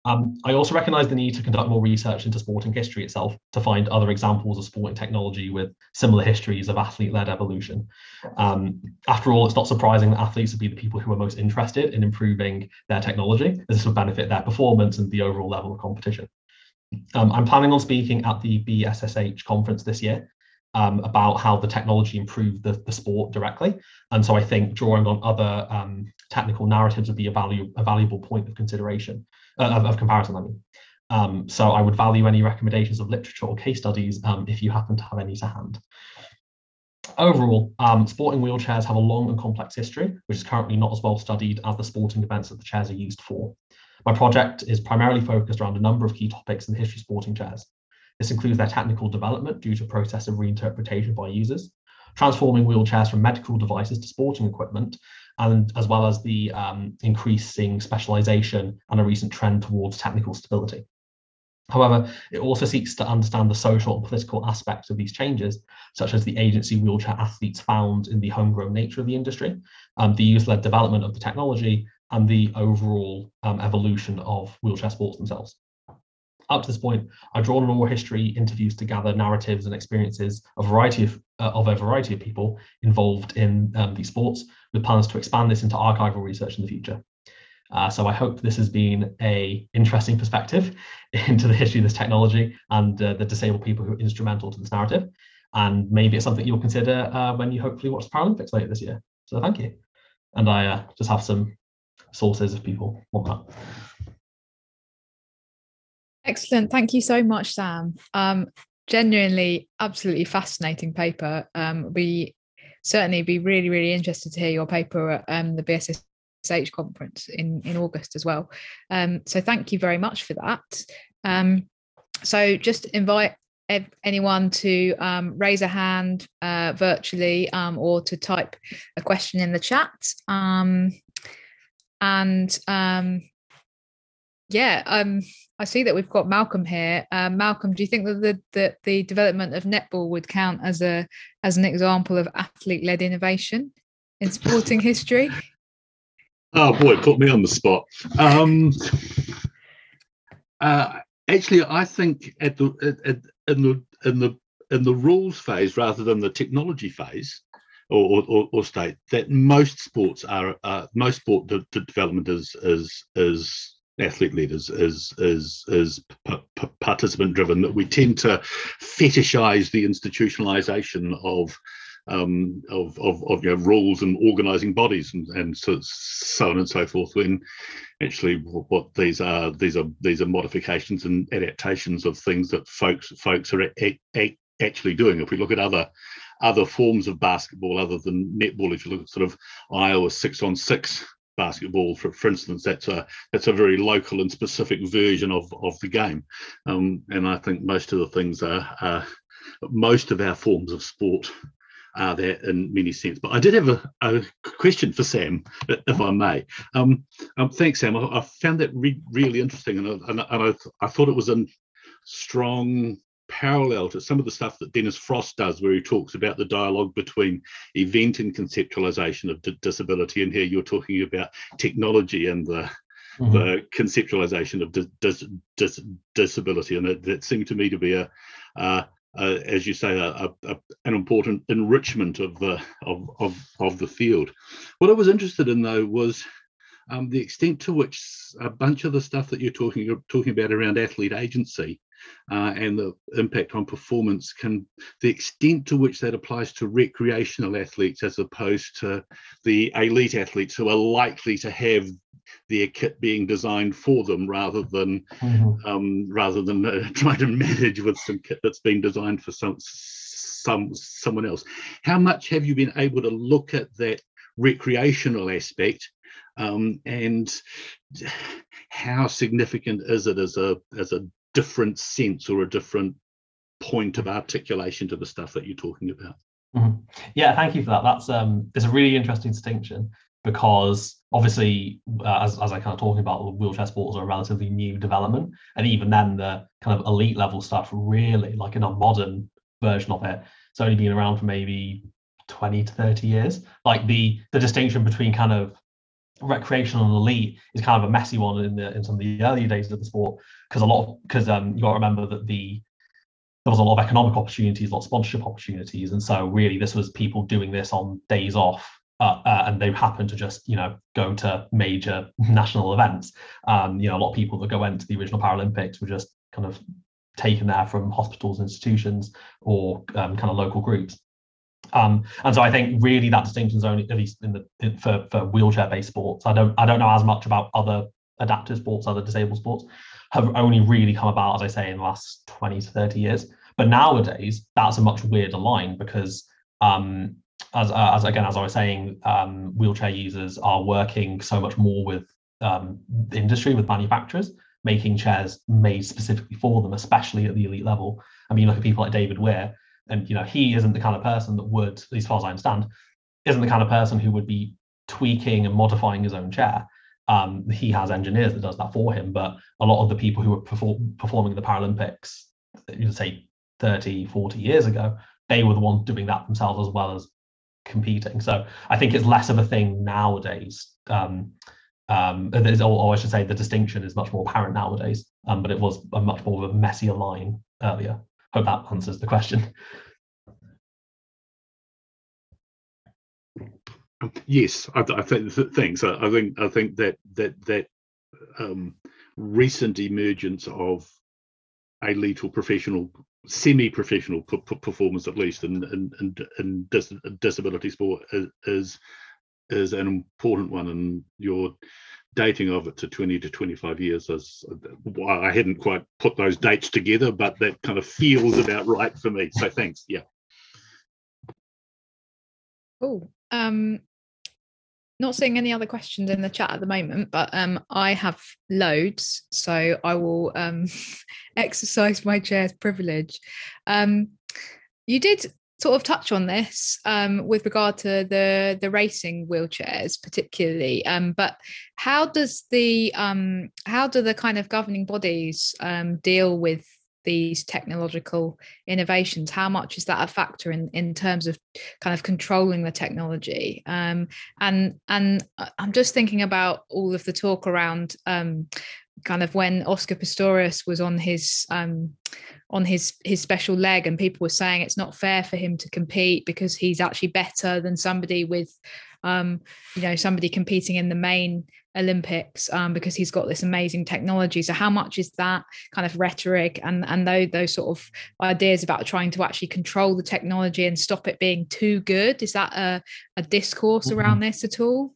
Um, I also recognise the need to conduct more research into sporting history itself to find other examples of sporting technology with similar histories of athlete-led evolution. Um, after all, it's not surprising that athletes would be the people who are most interested in improving their technology, as this would benefit their performance and the overall level of competition. Um, I'm planning on speaking at the BSSH conference this year um, about how the technology improved the, the sport directly. And so I think drawing on other um, technical narratives would be a, value, a valuable point of consideration uh, of, of, comparison, I mean. Um, so I would value any recommendations of literature or case studies um, if you happen to have any to hand. Overall, um, sporting wheelchairs have a long and complex history, which is currently not as well studied as the sporting events that the chairs are used for. My project is primarily focused around a number of key topics in the history of sporting chairs. This includes their technical development due to process of reinterpretation by users, transforming wheelchairs from medical devices to sporting equipment, and as well as the um, increasing specialization and a recent trend towards technical stability. However, it also seeks to understand the social and political aspects of these changes, such as the agency wheelchair athletes found in the homegrown nature of the industry, um, the user-led development of the technology, and the overall um, evolution of wheelchair sports themselves. Up to this point, I've drawn on oral history interviews to gather narratives and experiences of, variety of, uh, of a variety of people involved in um, these sports, with plans to expand this into archival research in the future. Uh, so I hope this has been a interesting perspective [LAUGHS] into the history of this technology and uh, the disabled people who are instrumental to this narrative. And maybe it's something you'll consider uh, when you hopefully watch the Paralympics later this year. So thank you. And I uh, just have some sources if people want that. Excellent. Thank you so much, Sam. Um, genuinely, absolutely fascinating paper. Um, we certainly be really, really interested to hear your paper at um, the BSS ISH conference in, in August as well. Um, so thank you very much for that. Um, so just invite anyone to um, raise a hand uh, virtually um, or to type a question in the chat. Um, and um, yeah, um, I see that we've got Malcolm here. Um, Malcolm, do you think that the, the, the development of netball would count as a as an example of athlete led innovation in sporting history? Oh boy, put me on the spot. Um, uh, actually, I think at the at, in the in the in the rules phase rather than the technology phase or, or, or state that most sports are uh, most sport de- development is is is athlete leaders is is is, p- p- participant driven that we tend to fetishize the institutionalization of um, of, of, of you know, rules and organizing bodies and, and so, so on and so forth when actually what these are these are these are modifications and adaptations of things that folks folks are a, a, actually doing. If we look at other other forms of basketball other than netball if you look at sort of iowa six on six basketball for for instance that's a that's a very local and specific version of of the game um, and i think most of the things are, are most of our forms of sport are there in many sense. But I did have a, a question for Sam, if I may. Um, um, thanks, Sam. I, I found that re- really interesting, and, I, and, and I, I, thought it was a strong parallel to some of the stuff that Dennis Frost does, where he talks about the dialogue between event and conceptualization of d- disability. And here you're talking about technology and the Mm-hmm. the conceptualization of dis, dis, dis, disability, and that, that, seemed to me to be a, uh, uh, as you say, a, a, an important enrichment of the of, of of the field. What I was interested in though was um, the extent to which a bunch of the stuff that you're talking you're talking about around athlete agency uh, and the impact on performance can the extent to which that applies to recreational athletes as opposed to the elite athletes who are likely to have their kit being designed for them rather than mm-hmm. um, rather than uh, [LAUGHS] trying to manage with some kit that's been designed for some some someone else. How much have you been able to look at that recreational aspect um, and [SIGHS] how significant is it as a as a different sense or a different point of articulation to the stuff that you're talking about? Mm-hmm. Yeah, thank you for that. That's um, there's a really interesting distinction because obviously, uh, as, as I kind of talking about, wheelchair sports are a relatively new development, and even then, the kind of elite level stuff really, like in a modern version of it, it's only been around for maybe 20 to 30 years. Like the the distinction between kind of recreational and elite is kind of a messy one in the in some of the early days of the sport because a lot because um you got to remember that the there was a lot of economic opportunities, a lot of sponsorship opportunities, and so really this was people doing this on days off uh, uh, and they happened to just you know go to major national events. Um, you know, a lot of people that go into the original Paralympics were just kind of taken there from hospitals, institutions, or um, kind of local groups. Um, and so I think really that distinction is only at least in the in, for for wheelchair based sports. I don't I don't know as much about other adaptive sports, other disabled sports, have only really come about, as I say, in the last 20 to 30 years. But nowadays, that's a much weirder line because um, as, uh, as again, as I was saying, um, wheelchair users are working so much more with um, industry, with manufacturers, making chairs made specifically for them, especially at the elite level. I mean, look at people like David Weir, and you know he isn't the kind of person that would, as far as I understand, isn't the kind of person who would be tweaking and modifying his own chair. Um, he has engineers that does that for him, but a lot of the people who were perform- performing the Paralympics, you say 30, 40 years ago, they were the ones doing that themselves as well as competing. So I think it's less of a thing nowadays. Um, um, or, or, I should say, the distinction is much more apparent nowadays. Um, but it was a much more of a messier line earlier. Hope that answers the question. [LAUGHS] Yes, I, I think thanks. I, I think I think that that that um, recent emergence of a or professional semi-professional p- p- performance at least in in, in, in dis- disability sport is, is is an important one and your dating of it to 20 to 25 years as i hadn't quite put those dates together but that kind of feels about right for me so thanks yeah oh um not seeing any other questions in the chat at the moment, but um, I have loads, so I will um, [LAUGHS] exercise my chair's privilege. Um, you did sort of touch on this um, with regard to the the racing wheelchairs, particularly. Um, but how does the um, how do the kind of governing bodies um, deal with these technological innovations how much is that a factor in in terms of kind of controlling the technology? Um, and and i'm just thinking about all of the talk around um, kind of when oscar pistorius was on his um, on his his special leg and people were saying it's not fair for him to compete because he's actually better than somebody with um, you know somebody competing in the main Olympics um, because he's got this amazing technology. So how much is that kind of rhetoric and and those those sort of ideas about trying to actually control the technology and stop it being too good? Is that a, a discourse mm-hmm. around this at all?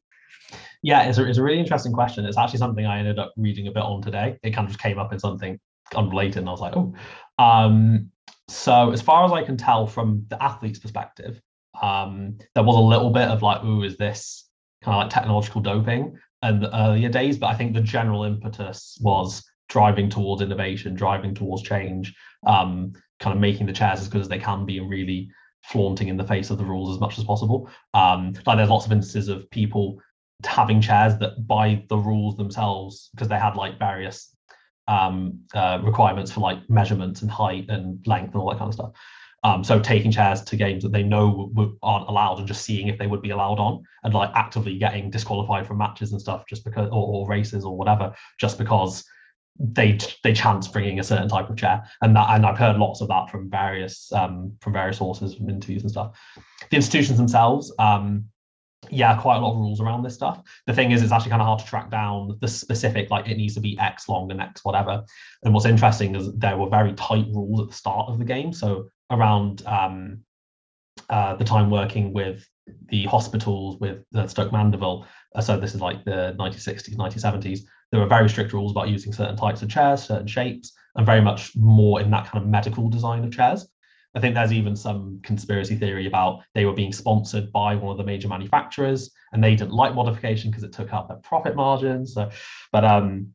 Yeah, it's a, it's a really interesting question. It's actually something I ended up reading a bit on today. It kind of just came up in something unrelated, and I was like, oh. Um, so as far as I can tell from the athlete's perspective, um, there was a little bit of like, "Ooh, is this kind of like technological doping?" in the earlier days, but I think the general impetus was driving towards innovation, driving towards change, um, kind of making the chairs as good as they can be, and really flaunting in the face of the rules as much as possible. Um, like there's lots of instances of people having chairs that by the rules themselves, because they had like various um, uh, requirements for like measurements and height and length and all that kind of stuff. Um, so taking chairs to games that they know aren't allowed and just seeing if they would be allowed on and like actively getting disqualified from matches and stuff just because or, or races or whatever just because they they chance bringing a certain type of chair and that and I've heard lots of that from various um, from various sources from interviews and stuff. The institutions themselves, um, yeah, quite a lot of rules around this stuff. The thing is, it's actually kind of hard to track down the specific, like it needs to be X long and X whatever. And what's interesting is there were very tight rules at the start of the game. So around um, uh, the time working with the hospitals with uh, Stoke Mandeville. Uh, so this is like the 1960s, 1970s. There were very strict rules about using certain types of chairs, certain shapes, and very much more in that kind of medical design of chairs. I think there's even some conspiracy theory about they were being sponsored by one of the major manufacturers, and they didn't like modification because it took up their profit margins. So, but um,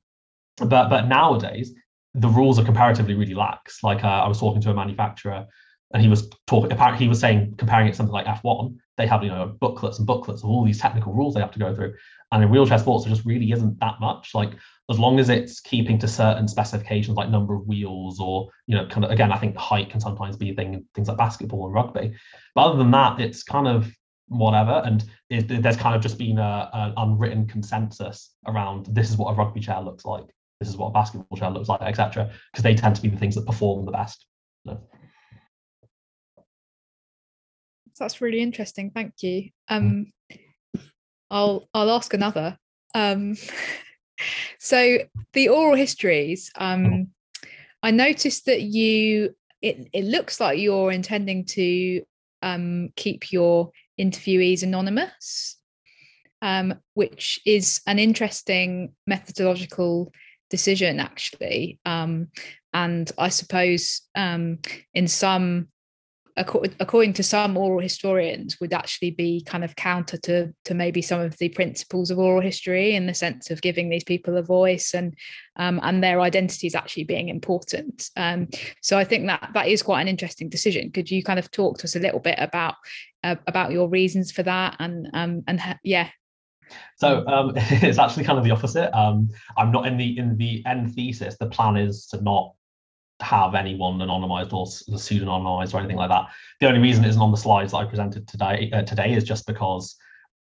but but nowadays the rules are comparatively really lax. Like uh, I was talking to a manufacturer and he was talking apparently he was saying comparing it to something like F1, they have you know booklets and booklets of all these technical rules they have to go through. And in wheelchair sports, there just really isn't that much. Like as long as it's keeping to certain specifications like number of wheels or you know kind of again, I think height can sometimes be a thing in things like basketball and rugby. But other than that, it's kind of whatever. And it, there's kind of just been a, an unwritten consensus around this is what a rugby chair looks like, this is what a basketball chair looks like, etc. Because they tend to be the things that perform the best. So. that's really interesting. Thank you. Um, I'll I'll ask another. Um, [LAUGHS] so the oral histories. Um, I noticed that you. It it looks like you're intending to um, keep your interviewees anonymous, um, which is an interesting methodological decision, actually. Um, and I suppose um, in some according to some oral historians, would actually be kind of counter to to maybe some of the principles of oral history in the sense of giving these people a voice and um, and their identities actually being important. Um, so I think that that is quite an interesting decision. Could you kind of talk to us a little bit about uh, about your reasons for that and um, and yeah. So um, [LAUGHS] it's actually kind of the opposite. Um, I'm not in the in the end thesis. The plan is to not have anyone anonymized or pseudonymized or anything like that. The only reason it isn't on the slides that I presented today uh, today is just because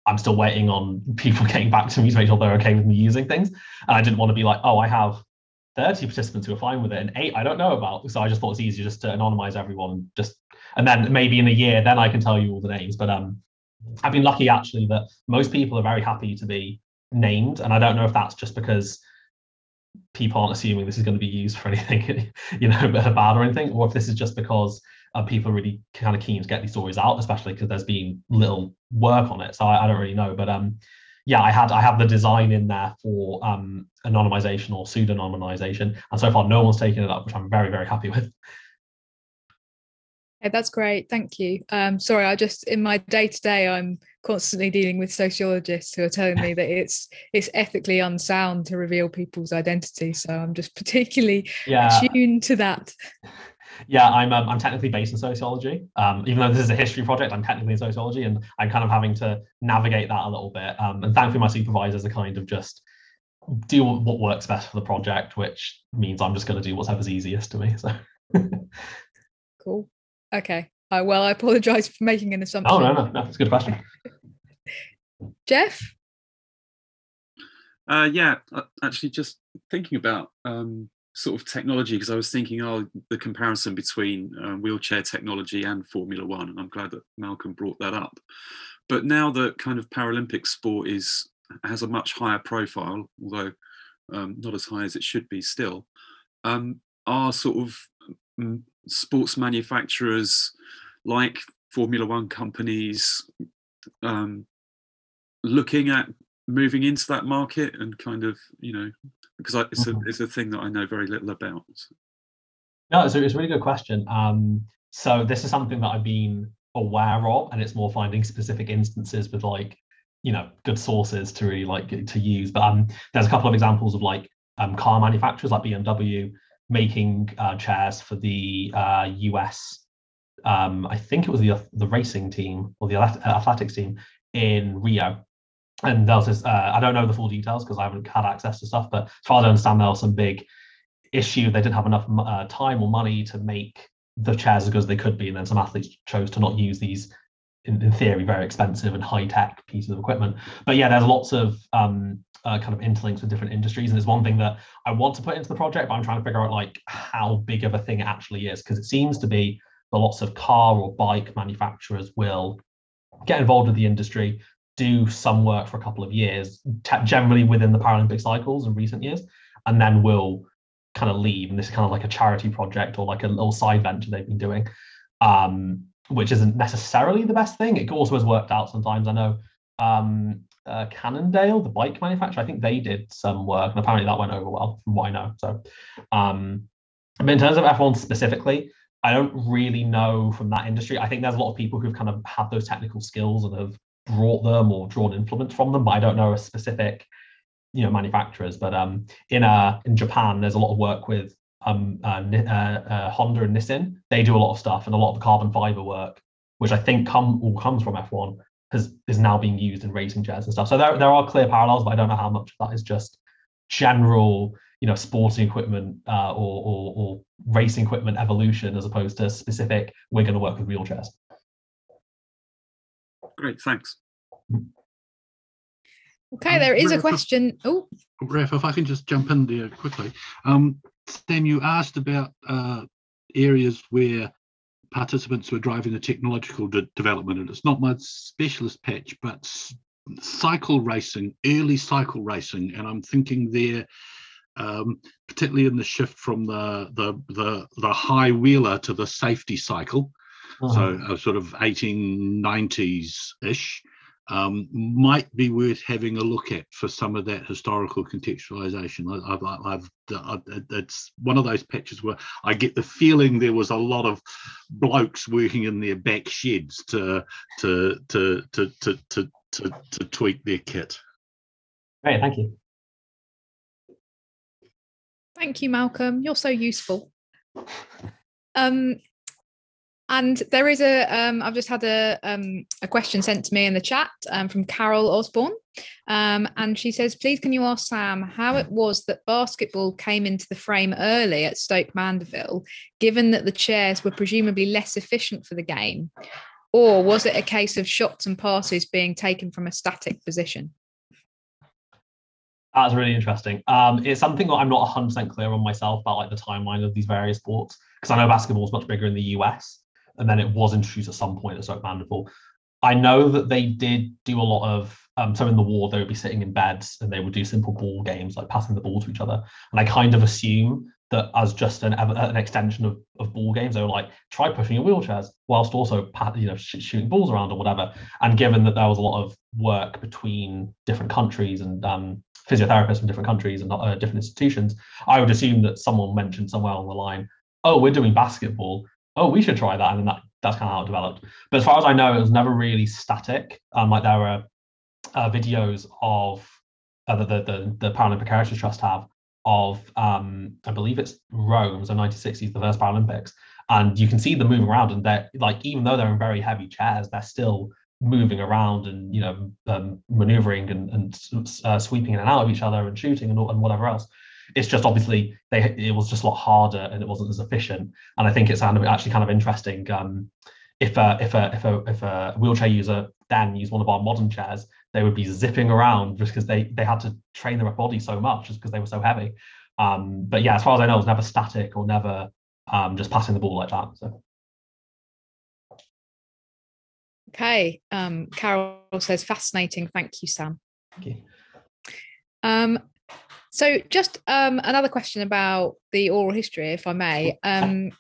I'm still waiting on people [LAUGHS] getting back to me to make sure they're okay with me using things. And I didn't want to be like, oh, I have 30 participants who are fine with it and eight I don't know about. So I just thought it's easier just to anonymize everyone and just and then maybe in a year then I can tell you all the names. But um I've been lucky actually that most people are very happy to be named. And I don't know if that's just because people aren't assuming this is going to be used for [LAUGHS] anything, you know, bad or anything, or if this is just because uh, people are really kind of keen to get these stories out, especially because there's been little work on it. So I, I, don't really know, but um, yeah, I had I have the design in there for um, anonymization or pseudonymization, and so far no one's taken it up, which I'm very very happy [LAUGHS] with. Hey, that's great. Thank you. Um, sorry, I just in my day to day, I'm constantly dealing with sociologists who are telling me that it's it's ethically unsound to reveal people's identity. So I'm just [LAUGHS] particularly yeah. tuned to that. Yeah, I'm um, I'm technically based in sociology. Um, even though this is a history project, I'm technically in sociology, and I'm kind of having to navigate that a little bit. Um, and thankfully, my supervisors are kind of just do what works best for the project, which means I'm just going to do whatever's easiest to me. So [LAUGHS] cool. Okay. Uh, well, I apologise for making an assumption. Oh no, no, no, it's a good question. [LAUGHS] Jeff. Uh, yeah, uh, actually, just thinking about um, sort of technology because I was thinking, oh, the comparison between uh, wheelchair technology and Formula One, and I'm glad that Malcolm brought that up. But now that kind of Paralympic sport is has a much higher profile, although um, not as high as it should be still, um, are sort of sports manufacturers like Formula One companies um, looking at moving into that market and kind of, you know, because I, it's, a, mm-hmm. it's a thing that I know very little about. No, it's a, it's a really good question. Um, so this is something that I've been aware of, and it's more finding specific instances with like, you know, good sources to really like to use. But um, there's a couple of examples of like um, car manufacturers like BMW making uh, chairs for the uh, US. Um, I think it was the the racing team or the athletics team in Rio. And there was this, uh, I don't know the full details because I haven't had access to stuff, but as far as I understand, there was some big issue. They didn't have enough uh, time or money to make the chairs as good as they could be. And then some athletes chose to not use these, in, in theory, very expensive and high tech pieces of equipment. But yeah, there's lots of um, uh, kind of interlinks with different industries. And it's one thing that I want to put into the project, but I'm trying to figure out like how big of a thing it actually is, because it seems to be that lots of car or bike manufacturers will get involved with the industry, do some work for a couple of years, generally within the Paralympic cycles in recent years, and then will kind of leave. And this is kind of like a charity project or like a little side venture they've been doing, um, which isn't necessarily the best thing. It also has worked out sometimes. I know um, uh, Cannondale, the bike manufacturer. I think they did some work, and apparently that went over well, from what I know. So, um, but in terms of F1 specifically, I don't really know from that industry. I think there's a lot of people who've kind of had those technical skills and have brought them or drawn influence from them, but I don't know a specific, you know, manufacturers. But um, in uh, in Japan, there's a lot of work with um, uh, uh, uh, Honda and Nissan. They do a lot of stuff and a lot of the carbon fiber work, which I think come all comes from F1 has is now being used in racing chairs and stuff. So there, there are clear parallels, but I don't know how much of that is just general, you know, sporting equipment uh, or, or, or racing equipment evolution as opposed to specific. We're going to work with wheelchairs. Great, thanks. Okay, there is a question. Oh, Raf, if I can just jump in there quickly. Um, Sam, you asked about uh, areas where participants who are driving the technological de- development, and it's not my specialist patch, but cycle racing, early cycle racing, and I'm thinking there, um, particularly in the shift from the the the, the high wheeler to the safety cycle, uh-huh. so a sort of 1890s ish um, might be worth having a look at for some of that historical contextualization. I, I've, I've, I've, it's one of those patches where I get the feeling there was a lot of blokes working in their back sheds to to to to to to, to, to tweak their kit. Great, thank you. Thank you, Malcolm. You're so useful. Um, and there is a, um, I've just had a, um, a question sent to me in the chat um, from Carol Osborne. Um, and she says, please can you ask Sam how it was that basketball came into the frame early at Stoke Mandeville, given that the chairs were presumably less efficient for the game? Or was it a case of shots and passes being taken from a static position? That's really interesting. Um, it's something that I'm not 100% clear on myself about like the timeline of these various sports because I know basketball is much bigger in the US and then it was introduced at some point at Stoke Mandeville. I know that they did do a lot of um, so in the war they would be sitting in beds and they would do simple ball games like passing the ball to each other, and I kind of assume that as just an an extension of, of ball games, they were like try pushing your wheelchairs whilst also you know sh- shooting balls around or whatever. And given that there was a lot of work between different countries and um, physiotherapists from different countries and uh, different institutions, I would assume that someone mentioned somewhere on the line, "Oh, we're doing basketball." Oh, we should try that. And then that that's kind of how it developed. But as far as I know, it was never really static. Um, like there were uh, videos of uh, the, the the Paralympic Heritage Trust have of um, I believe it's Rome, so 1960s, the first Paralympics, and you can see them moving around, and they're like even though they're in very heavy chairs, they're still moving around and you know um, maneuvering and, and uh, sweeping in and out of each other and shooting and, and whatever else. It's just obviously they it was just a lot harder and it wasn't as efficient. And I think it's kind of actually kind of interesting um, if a, if a if a if a wheelchair user then used one of our modern chairs, they would be zipping around just because they they had to train their body so much just because they were so heavy. Um, but yeah, as far as I know, it was never static or never um, just passing the ball like that. So. Okay. Um, Carol says fascinating. Thank you, Sam. Thank you. Um, so just um, another question about the oral history, if I may. Um,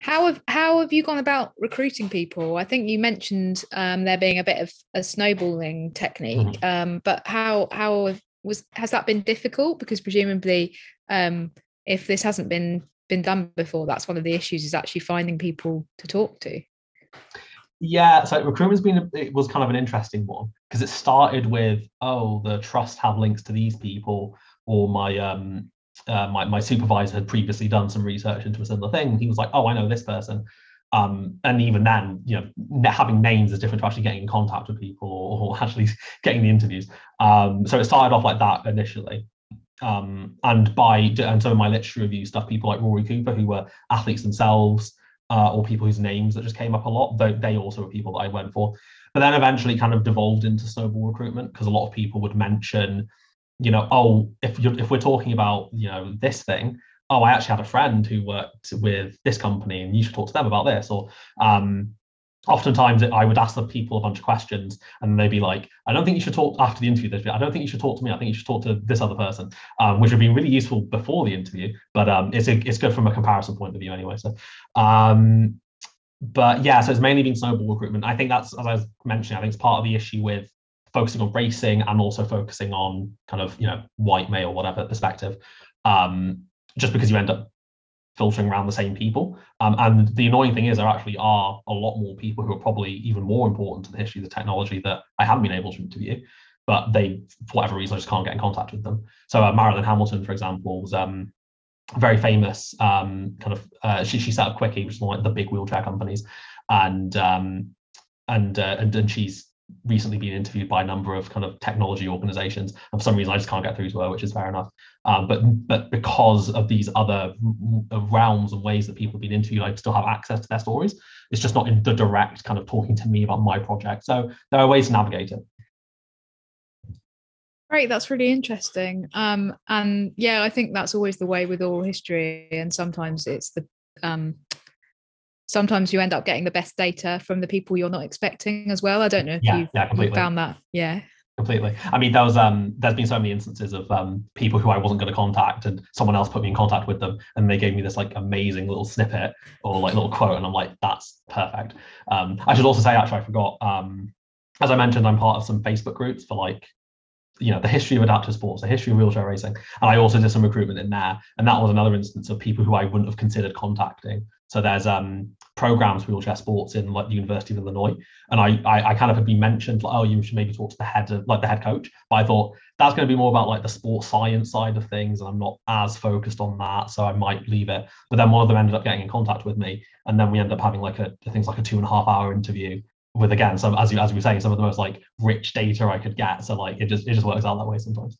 how have how have you gone about recruiting people? I think you mentioned um, there being a bit of a snowballing technique, mm-hmm. um, but how how was has that been difficult? Because presumably, um, if this hasn't been been done before, that's one of the issues is actually finding people to talk to. Yeah, so recruitment's been it was kind of an interesting one because it started with oh the trust have links to these people or my um uh, my, my supervisor had previously done some research into a similar thing. He was like, oh, I know this person. Um, and even then, you know, having names is different to actually getting in contact with people or, or [LAUGHS] actually getting the interviews. Um, so it started off like that initially. Um, and by and some of my literature review stuff, people like Rory Cooper, who were athletes themselves, uh, or people whose names that just came up a lot, they, they also were people that I went for. But then eventually kind of devolved into snowball recruitment because a lot of people would mention you know, oh, if you if we're talking about you know this thing, oh, I actually had a friend who worked with this company, and you should talk to them about this. Or um, oftentimes I would ask the people a bunch of questions, and they'd be like, I don't think you should talk after the interview. I don't think you should talk to me. I think you should talk to this other person, um, which would be really useful before the interview, but um, it's a, it's good from a comparison point of view anyway. So. Um, but yeah, so it's mainly been snowball recruitment. I think that's, as I was mentioning, I think it's part of the issue with focusing on racing and also focusing on kind of you know white male whatever perspective um, just because you end up filtering around the same people. Um, and the annoying thing is there actually are a lot more people who are probably even more important to the history of the technology that i haven't been able to interview but they for whatever reason i just can't get in contact with them. So uh, marilyn hamilton for example was um, very famous um, kind of uh, she, she set up Quickie which is one of the big wheelchair companies and um, and, uh, and and she's recently been interviewed by a number of kind of technology organizations. And for some reason i just can't get through to her which is fair enough. Um, but but because of these other realms and ways that people have been interviewed i still have access to their stories. It's just not in the direct kind of talking to me about my project. So there are ways to navigate it. Great, that's really interesting. Um, and yeah, I think that's always the way with oral history, and sometimes it's the um, sometimes you end up getting the best data from the people you're not expecting as well. I don't know if yeah, you've, yeah, you've found that. Yeah. Completely. I mean, there was um there's been so many instances of um people who I wasn't going to contact and someone else put me in contact with them and they gave me this like amazing little snippet or like little quote and I'm like, that's perfect. Um I should also say actually I forgot, um as I mentioned, I'm part of some Facebook groups for like you know the history of adaptive sports the history of wheelchair racing and i also did some recruitment in there and that was another instance of people who i wouldn't have considered contacting so there's um, programs for wheelchair sports in like the University of Illinois, and I, I, I kind of had been mentioned like, oh, you should maybe talk to the head of like the head coach. But I thought that's going to be more about like the sports science side of things, and I'm not as focused on that, so I might leave it. But then one of them ended up getting in contact with me, and then we ended up having like a I think like a two and a half hour interview with again some as you as we were saying some of the most like rich data I could get. So like it just it just works out that way sometimes.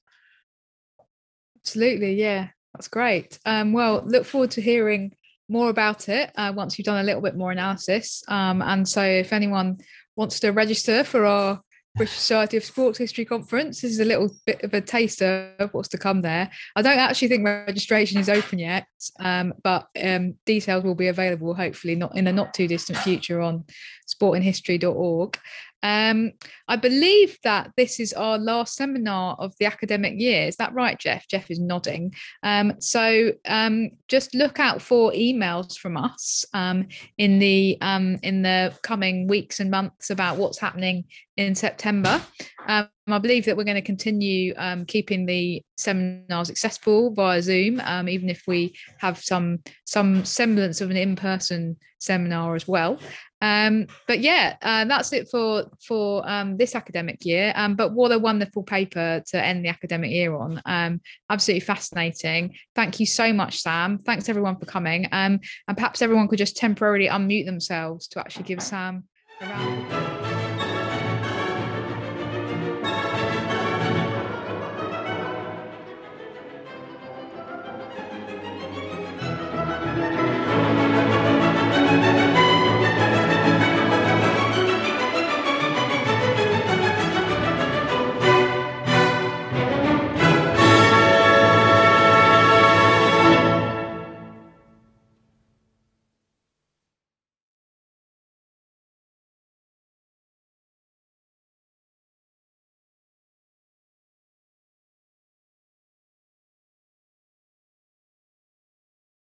Absolutely, yeah, that's great. Um, well, look forward to hearing more about it uh, once you've done a little bit more analysis. Um, and so, if anyone wants to register for our British Society of Sports History Conference, this is a little bit of a taster of what's to come there. I don't actually think registration is open yet, um, but um, details will be available hopefully not in a not too distant future on sportinghistory.org. Um, I believe that this is our last seminar of the academic year. Is that right, Jeff? Jeff is nodding. Um, so um, just look out for emails from us um, in the um, in the coming weeks and months about what's happening in September. Um, I believe that we're going to continue keeping the seminars accessible via Zoom, even if we have some some semblance of an in-person seminar as well. Um, but yeah, uh, that's it for for um, this academic year. Um, but what a wonderful paper to end the academic year on. Um, absolutely fascinating. Thank you so much, Sam. Thanks everyone for coming. Um, and perhaps everyone could just temporarily unmute themselves to actually give Sam a round.